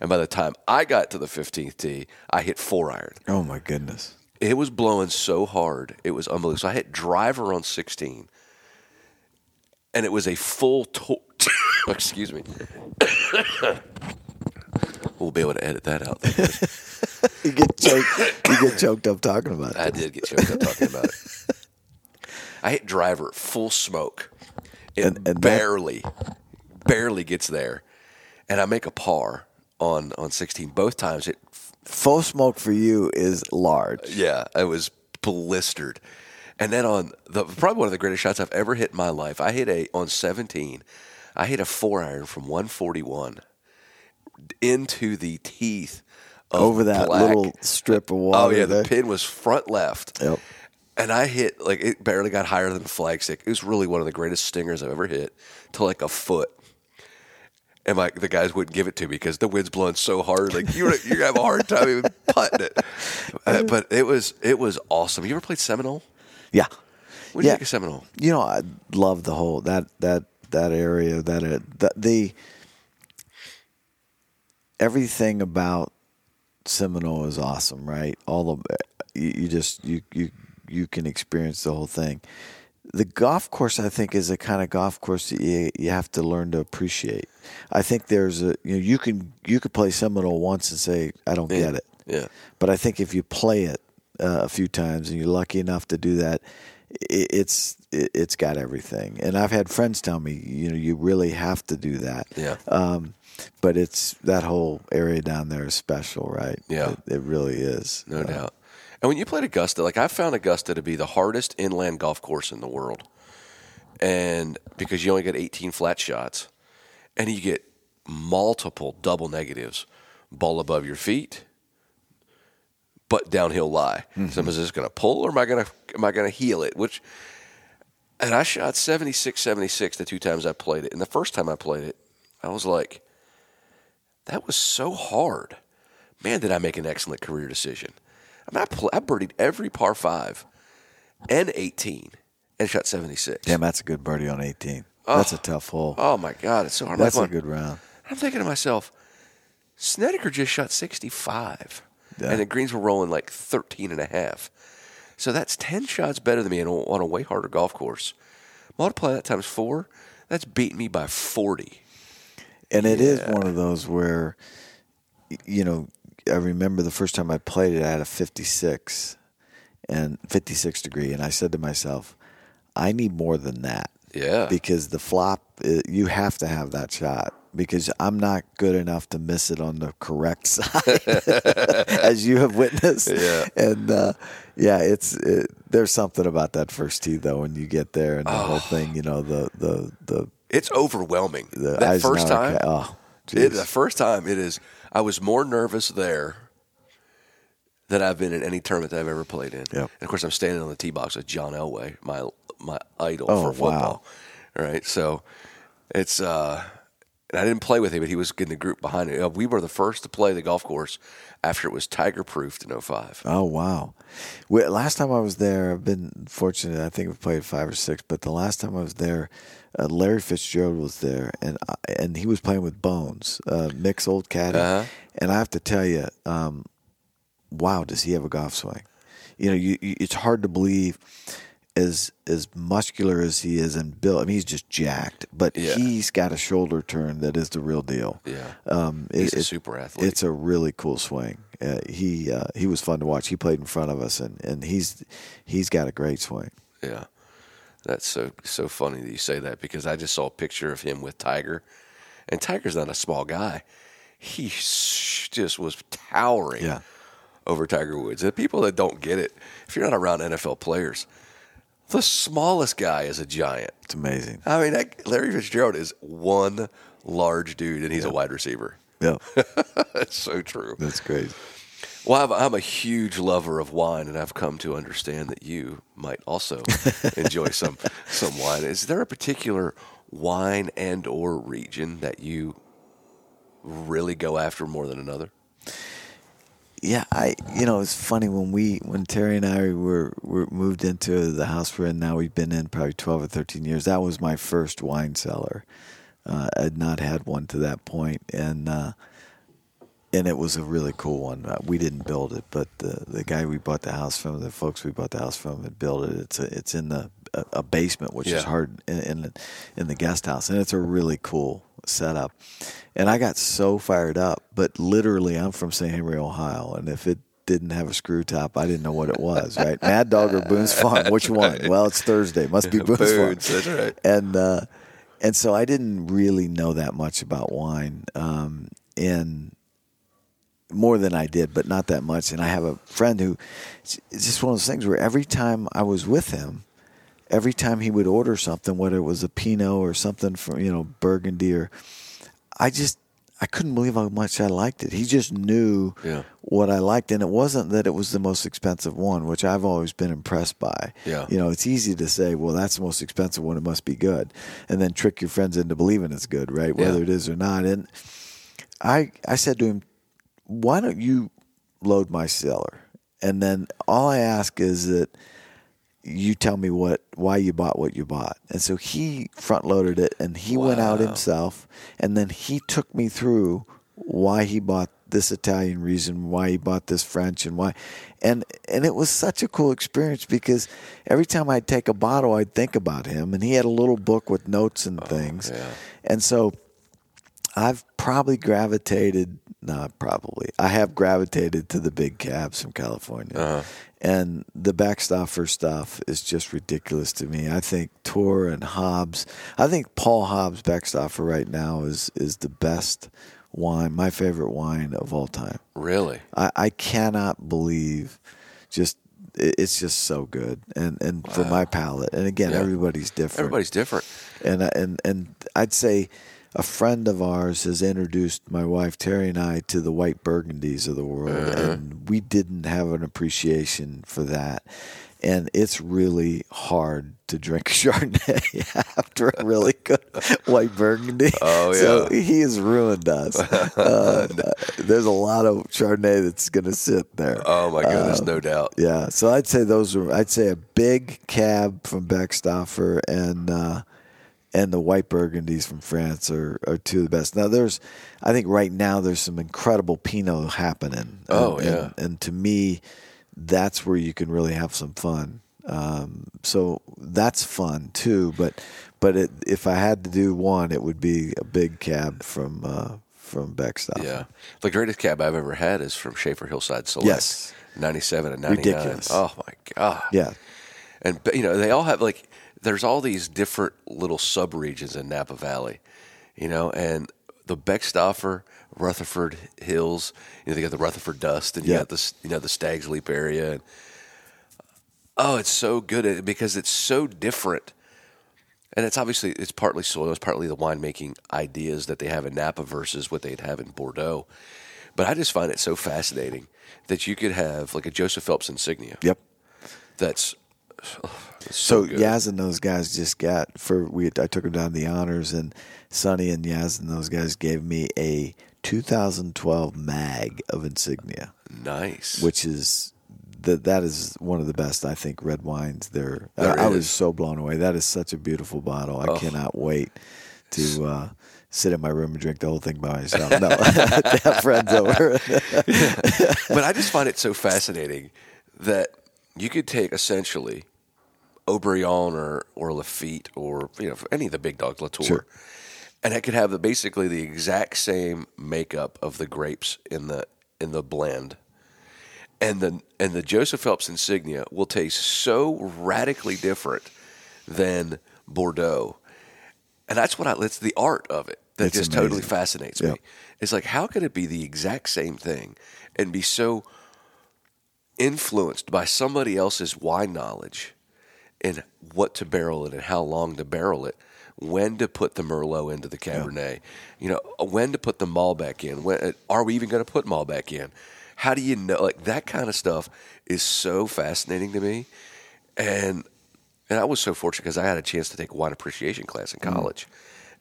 And by the time I got to the 15th tee, I hit four iron. oh my goodness. It was blowing so hard. It was unbelievable. So I hit driver on 16. And it was a full to- excuse me. we'll be able to edit that out. you get choked. You get choked up talking about it. I did get choked up talking about it. I hit driver full smoke. It And- and that- barely, barely gets there, and I make a par on on sixteen both times. It Full smoke for you is large. yeah, I was blistered. And then on the probably one of the greatest shots I've ever hit in my life, I hit a on 17. I hit a four iron from 141 into the teeth Over that black. little strip of water. Oh yeah, the pin was front left. Yep. And I hit like it barely got higher than a flagstick. It was really one of the greatest stingers I've ever hit to like a foot. And like the guys wouldn't give it to me because the wind's blowing so hard. Like you, you have a hard time even putting it. Uh, but it was it was awesome. You ever played Seminole? Yeah. What do you think of Seminole? You know, I love the whole that that that area that uh, the, the everything about Seminole is awesome, right? All of you, you just you you you can experience the whole thing. The golf course, I think, is a kind of golf course that you, you have to learn to appreciate. I think there's a you know you can you could play Seminole once and say I don't get it, Yeah. but I think if you play it uh, a few times and you're lucky enough to do that, it, it's it, it's got everything. And I've had friends tell me, you know, you really have to do that. Yeah. Um, but it's that whole area down there is special, right? Yeah. It, it really is. No Uh, doubt. And when you played Augusta, like I found Augusta to be the hardest inland golf course in the world. And because you only get 18 flat shots and you get multiple double negatives, ball above your feet, but downhill lie. So am I just going to pull or am I going to am I going to heel it? Which and I shot 76 76 the two times I played it. And the first time I played it, I was like that was so hard. Man, did I make an excellent career decision. I mean, I, pl- I birdied every par five and 18 and shot 76. Damn, that's a good birdie on 18. That's a oh. tough hole. Oh, my God. It's so hard. that's a good round. I'm thinking to myself, Snedeker just shot 65. Yeah. And the greens were rolling like 13 and a half. So that's 10 shots better than me on a way harder golf course. Multiply that times four, that's beating me by 40. And it is Yeah. one of those where, you know, I remember the first time I played it, I had a 56 and 56 degree. And I said to myself, I need more than that. Yeah. Because the flop, uh, you have to have that shot because I'm not good enough to miss it on the correct side, as you have witnessed. Yeah. And uh, yeah, it's it, there's something about that first tee though when you get there and the whole thing. You know the the the It's overwhelming. the that first time. Oh, It, the first time it is, I was more nervous there than I've been in any tournament that I've ever played in. Yep. And of course, I'm standing on the tee box with John Elway, my my idol Oh, for football. wow. Right, so it's uh, and I didn't play with him, but he was in the group behind it. Uh, We were the first to play the golf course after it was tiger proofed in 05. Oh wow! Last time I was there, I've been fortunate. I think we played five or six, but the last time I was there, uh, Larry Fitzgerald was there, and I, and he was playing with Bones, uh, Mick's old caddy. Uh-huh. And I have to tell you, um, wow, does he have a golf swing? You know, you, you, it's hard to believe as as muscular as he is and built. I mean, he's just jacked, but Yeah. he's got a shoulder turn that is the real deal. Yeah. Um, He's a it- super athlete. It's a really cool swing. Uh, he uh, he was fun to watch. He played in front of us, and, and he's he's got a great swing. Yeah. That's so so funny that you say that because I just saw a picture of him with Tiger, and Tiger's not a small guy. He just was towering Yeah. over Tiger Woods. And people that don't get it, if you're not around NFL players, the smallest guy is a giant. It's amazing. I mean, that, Larry Fitzgerald is one large dude, and he's a wide receiver. Yeah, That's so true. that's great. Well, I'm, I'm a huge lover of wine, and I've come to understand that you might also enjoy some some wine. Is there a particular wine and or region that you really go after more than another? Yeah, I you know it's funny when we when Terry and I were were moved into the house we're in now. We've been in probably twelve or thirteen years. That was my first wine cellar. Uh, I'd not had one to that point, and uh, and it was a really cool one. Uh, we didn't build it, but the the guy we bought the house from, the folks we bought the house from, had built it. It's a, it's in the a, a basement, which Yeah. is hard in, in in the guest house, and it's a really cool setup, and I got so fired up. But literally, I'm from St. Henry, Ohio, and if it didn't have a screw top, I didn't know what it was. Right, Mad Dog or Boone's Farm? Which one? Well, it's Thursday. Must be Boone's, Farm. That's right. And uh, and so I didn't really know that much about wine, um, and more than I did, but not that much. And I have a friend who it's just one of those things where every time I was with him, every time he would order something, whether it was a Pinot or something from you know Burgundy or, I just I couldn't believe how much I liked it. He just knew Yeah. what I liked, and it wasn't that it was the most expensive one, which I've always been impressed by. Yeah. you know, it's easy to say, well, that's the most expensive one; it must be good, and then trick your friends into believing it's good, right? Whether Yeah. it is or not. And I I said to him, why don't you load my cellar? And then all I ask is that you tell me what why you bought what you bought. And so he front loaded it and he went out himself and then he took me through why he bought this Italian reason, why he bought this French and why and and it was such a cool experience because every time I'd take a bottle I'd think about him and he had a little book with notes and oh, things. yeah. And so I've probably gravitated, not probably, I have gravitated to the big cabs from California. Uh-huh. And the Beckstoffer stuff is just ridiculous to me. I think Tour and Hobbs, I think Paul Hobbs Beckstoffer right now is, is the best wine, my favorite wine of all time. Really? I, I cannot believe just it's just so good and and for my palate and again Yeah. everybody's different Everybody's different. and and and I'd say a friend of ours has introduced my wife Terry and I to the white burgundies of the world, Uh-huh. and we didn't have an appreciation for that. And it's really hard to drink Chardonnay after a really good white burgundy. Oh, yeah. So he has ruined us. Uh, there's a lot of Chardonnay that's going to sit there. Oh my goodness, Um, no doubt. Yeah, so I'd say those are. I'd say a big cab from Beckstoffer and uh, and the white burgundies from France are, are two of the best. Now there's, I think right now there's some incredible Pinot happening. Oh, And- yeah. and, and to me, that's where you can really have some fun. Um, so that's fun too. But but it, if I had to do one, it would be a big cab from uh, from Beckstoffer. Yeah. The greatest cab I've ever had is from Shafer Hillside Select. Yes. 97 and 99. Ridiculous. Oh my God. Yeah. And you know, they all have like there's all these different little sub-regions in Napa Valley, you know, and the Beckstoffer, Rutherford Hills, you know, they got the Rutherford Dust and you Yeah. got this, you know, the Stags Leap area and oh, it's so good eh, because it's so different. And it's obviously it's partly soil, it's partly the winemaking ideas that they have in Napa versus what they'd have in Bordeaux. But I just find it so fascinating that you could have like a Joseph Phelps insignia. Yep. That's so, So. Yaz and those guys just got for we. I took them down to the honors, and Sonny and Yaz and those guys gave me a 2012 mag of insignia, nice. which is that that is one of the best I think red wines there. There I, I was so blown away. That is such a beautiful bottle. I Oh. cannot wait to. Uh, Sit in my room and drink the whole thing by myself. No, have friends over. but I just find it so fascinating that you could take essentially Haut-Brion or or Lafite or you know any of the big dogs, Latour, Sure. and it could have the, basically the exact same makeup of the grapes in the in the blend. And the and the Joseph Phelps insignia will taste so radically different than Bordeaux, and that's what I. It's the art of it that It's just totally fascinates Yeah. me. It's like how could it be the exact same thing and be so influenced by somebody else's wine knowledge and what to barrel it and how long to barrel it, when to put the Merlot into the Cabernet, you know, uh, when to put the Malbec in. When uh, are we even going to put Malbec in? How do you know? Like that kind of stuff is so fascinating to me, and and I was so fortunate because I had a chance to take a wine appreciation class in mm. college,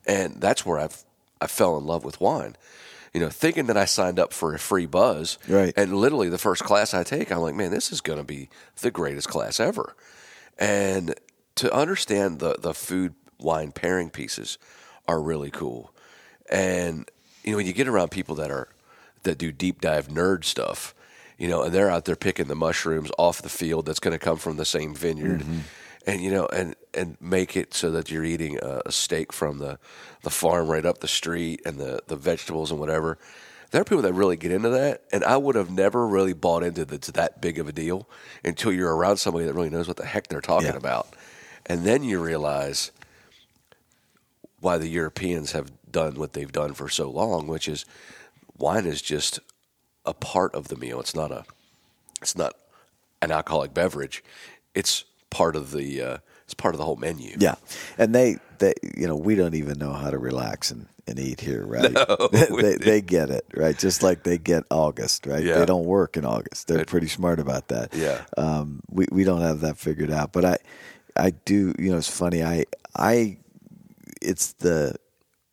and that's where I've I fell in love with wine. You know, thinking that I signed up for a free buzz, Right. And literally the first class I take, I'm like, man, this is going to be the greatest class ever. And to understand the the food wine pairing pieces are really cool. And you know, when you get around people that are that do deep dive nerd stuff, you know, and they're out there picking the mushrooms off the field that's going to come from the same vineyard. Mm-hmm. and you know, and and make it so that you're eating a, a steak from the the farm right up the street, and the the vegetables and whatever. There are people that really get into that, and I would have never really bought into that it's that big of a deal until you're around somebody that really knows what the heck they're talking Yeah. about, and then you realize why the Europeans have done what they've done for so long, which is wine is just a part of the meal. It's not a it's not an alcoholic beverage. It's part of the uh, it's part of the whole menu. Yeah, and they, they, you know, we don't even know how to relax and, and eat here, right? we they, they get it, right? Just like they get August, right? Yeah. They don't work in August. They're pretty smart about that. Yeah. um, we we don't have that figured out, but I, I do. You know, it's funny. I, I, it's the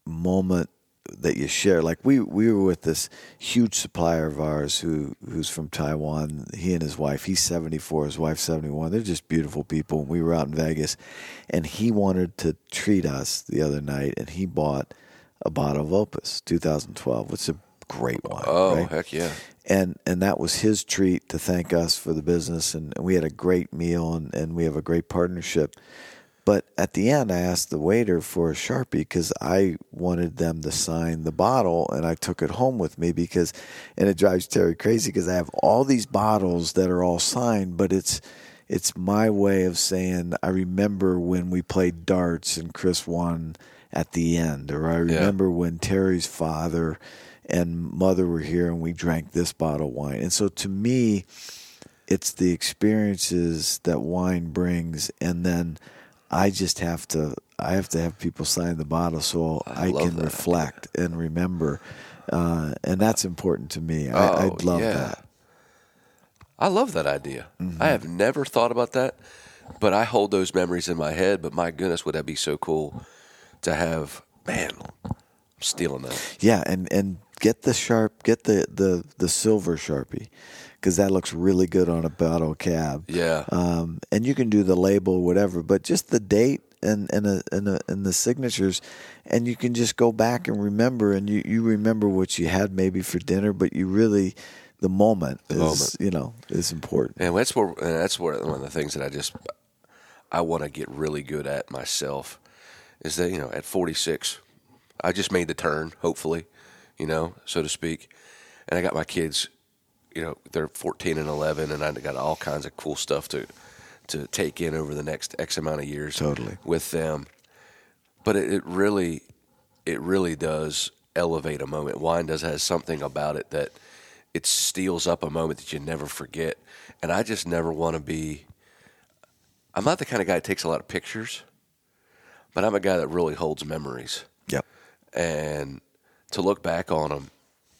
moment that you share. Like we we were with this huge supplier of ours who who's from Taiwan. He and his wife. He's seventy four. His wife's seventy one. They're just beautiful people. We were out in Vegas, and he wanted to treat us the other night, and he bought a bottle of Opus 2012, which is a great wine. Oh right? heck yeah! and and that was his treat to thank us for the business and, we had a great meal and, and we have a great partnership but at the end i asked the waiter for a sharpie because i wanted them to sign the bottle and i took it home with me because and it drives terry crazy because i have all these bottles that are all signed but it's it's my way of saying i remember when we played darts and chris won at the end or i remember when terry's father and mother were here and we drank this bottle of wine. And so to me, it's the experiences that wine brings and then I just have to I have to have people sign the bottle so I, love can that reflect and remember. Uh, and that's important to me. I, I Oh, love yeah. that. I love that idea. Mm-hmm. I have never thought about that, but I hold those memories in my head. But my goodness, would that be so cool to have? Man, I'm stealing that. Yeah, and, and get the sharp, get the, the, the silver sharpie because that looks really good on a bottle cab. Yeah. um, and you can do the label, whatever. But just the date and and a, and, a, and the signatures, and you can just go back and remember, and you, you remember what you had maybe for dinner, but you really the moment is moment. you know is important. And that's where and that's where one of the things that I just I want to get really good at myself is that you know at 46 I just made the turn hopefully you know so to speak and I got my kids you know they're 14 and 11 and I got all kinds of cool stuff to to take in over the next X amount of years Totally. with them but it, it really it really does elevate a moment wine does has something about it that it steals up a moment that you never forget. And I just never want to be. I'm not the kind of guy that takes a lot of pictures, but I'm a guy that really holds memories. Yep. And to look back on them,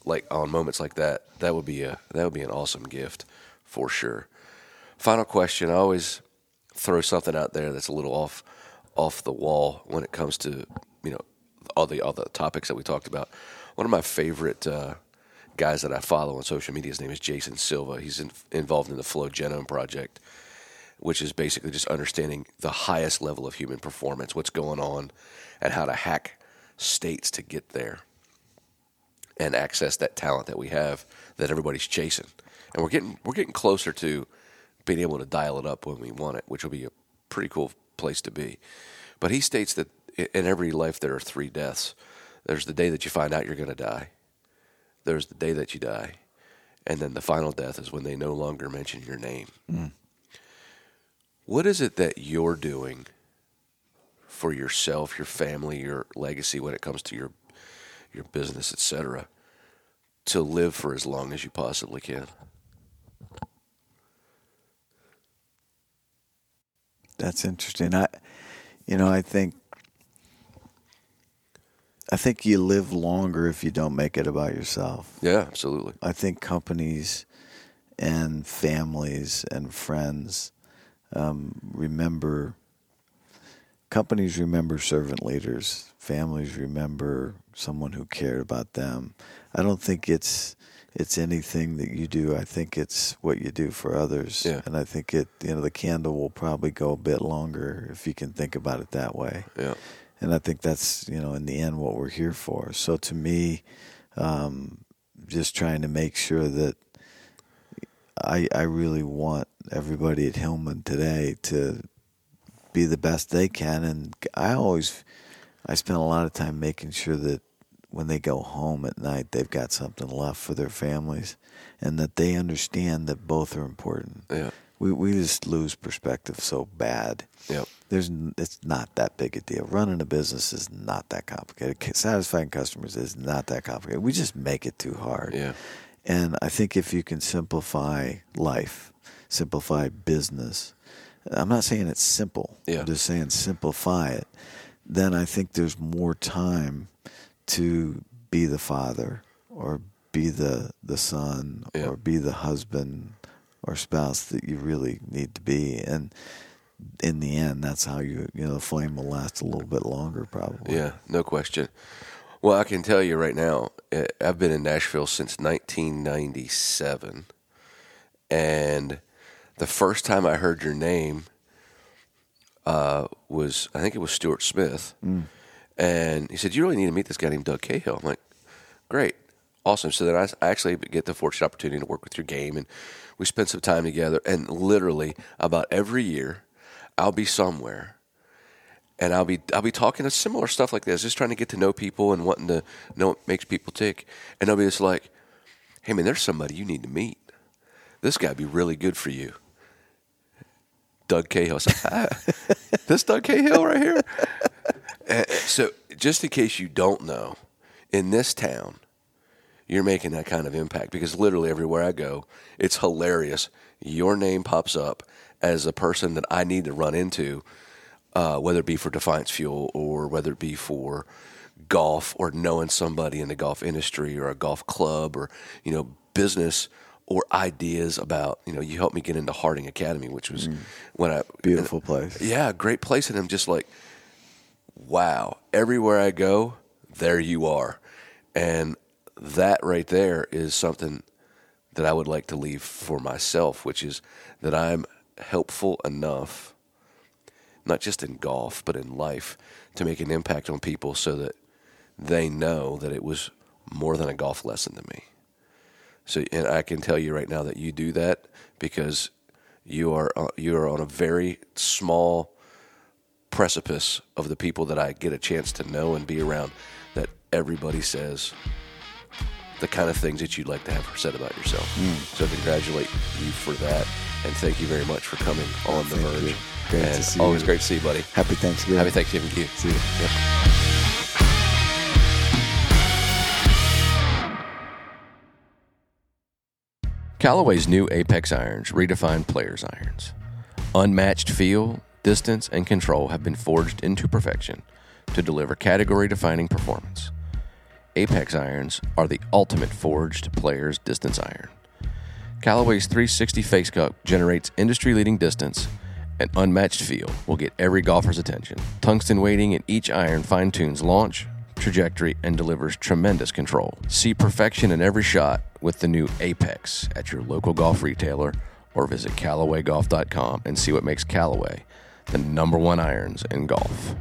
like on moments like that, that would be a that would be an awesome gift for sure. Final question: I always throw something out there that's a little off off the wall when it comes to you know all the all the topics that we talked about. One of my favorite uh, guys that I follow on social media, his name is Jason Silva. He's in, involved in the Flow Genome Project, which is basically just understanding the highest level of human performance, what's going on, and how to hack states to get there and access that talent that we have that everybody's chasing. And we're getting we're getting closer to being able to dial it up when we want it, which will be a pretty cool place to be. But he states that in every life there are three deaths. There's the day that you find out you're going to die. There's the day that you die. And then the final death is when they no longer mention your name. Mm. What is it that you're doing for yourself, your family, your legacy when it comes to your your business, etc., to live for as long as you possibly can? That's interesting. I, you know, I think, I think you live longer if you don't make it about yourself. Yeah, absolutely. I think companies and families and friends um, remember. Companies remember servant leaders. Families remember someone who cared about them. I don't think it's it's anything that you do. I think it's what you do for others. Yeah. And I think it you know the candle will probably go a bit longer if you can think about it that way. Yeah. And I think that's you know in the end what we're here for. So to me, um, just trying to make sure that I I really want everybody at Hillman today to be the best they can. And I always, I spend a lot of time making sure that when they go home at night, they've got something left for their families, and that they understand that both are important. Yeah. We we just lose perspective so bad. Yep. There's it's not that big a deal. Running a business is not that complicated. Satisfying customers is not that complicated. We just make it too hard. Yeah. And I think if you can simplify life, simplify business, I'm not saying it's simple. Yeah. I'm just saying simplify it. Then I think there's more time to be the father or be the the son Yeah. or be the husband or spouse that you really need to be. And in the end, that's how you you know the flame will last a little bit longer, probably. Yeah, no question. Well, I can tell you right now, I've been in Nashville since 1997. And the first time I heard your name uh, was, I think it was Stuart Smith. And he said, You really need to meet this guy named Doug Cahill. I'm like, Great. Awesome. So then I, I actually get the fortunate opportunity to work with your game. And we spent some time together. And literally, about every year, I'll be somewhere and I'll be I'll be talking to similar stuff like this, just trying to get to know people and wanting to know what makes people tick. And I'll be just like, "Hey man, there's somebody you need to meet. This guy'd be really good for you." Doug Cahill. "Ah, this Doug Cahill right here. And so, just in case you don't know, in this town, you're making that kind of impact because literally everywhere I go, it's hilarious. Your name pops up as a person that I need to run into uh, whether it be for Defiance Fuel or whether it be for golf or knowing somebody in the golf industry or a golf club or you know business or ideas about you know you helped me get into Harding Academy, which was when I Beautiful place. yeah, great place, and I'm just like, wow, everywhere I go, there you are, and that right there is something that I would like to leave for myself, which is that I'm helpful enough not just in golf, but in life, to make an impact on people so that they know that it was more than a golf lesson to me. So, and I can tell you right now that you do that because you are uh, you are on a very small precipice of the people that I get a chance to know and be around. That everybody says the kind of things that you'd like to have said about yourself. So, congratulate you for that, and thank you very much for coming on the Thank verge. you. Great to see always you. great to see you, buddy. Happy Thanksgiving. Happy Thanksgiving to you. See you. Yep. Callaway's new Apex irons redefine players' irons. Unmatched feel, distance, and control have been forged into perfection to deliver category defining performance. Apex irons are the ultimate forged player's distance iron. Callaway's 360 Face Cup generates industry leading distance and unmatched feel will get every golfer's attention. Tungsten weighting in each iron fine tunes launch, trajectory, and delivers tremendous control. See perfection in every shot with the new Apex at your local golf retailer or visit CallawayGolf.com and see what makes Callaway the number one irons in golf.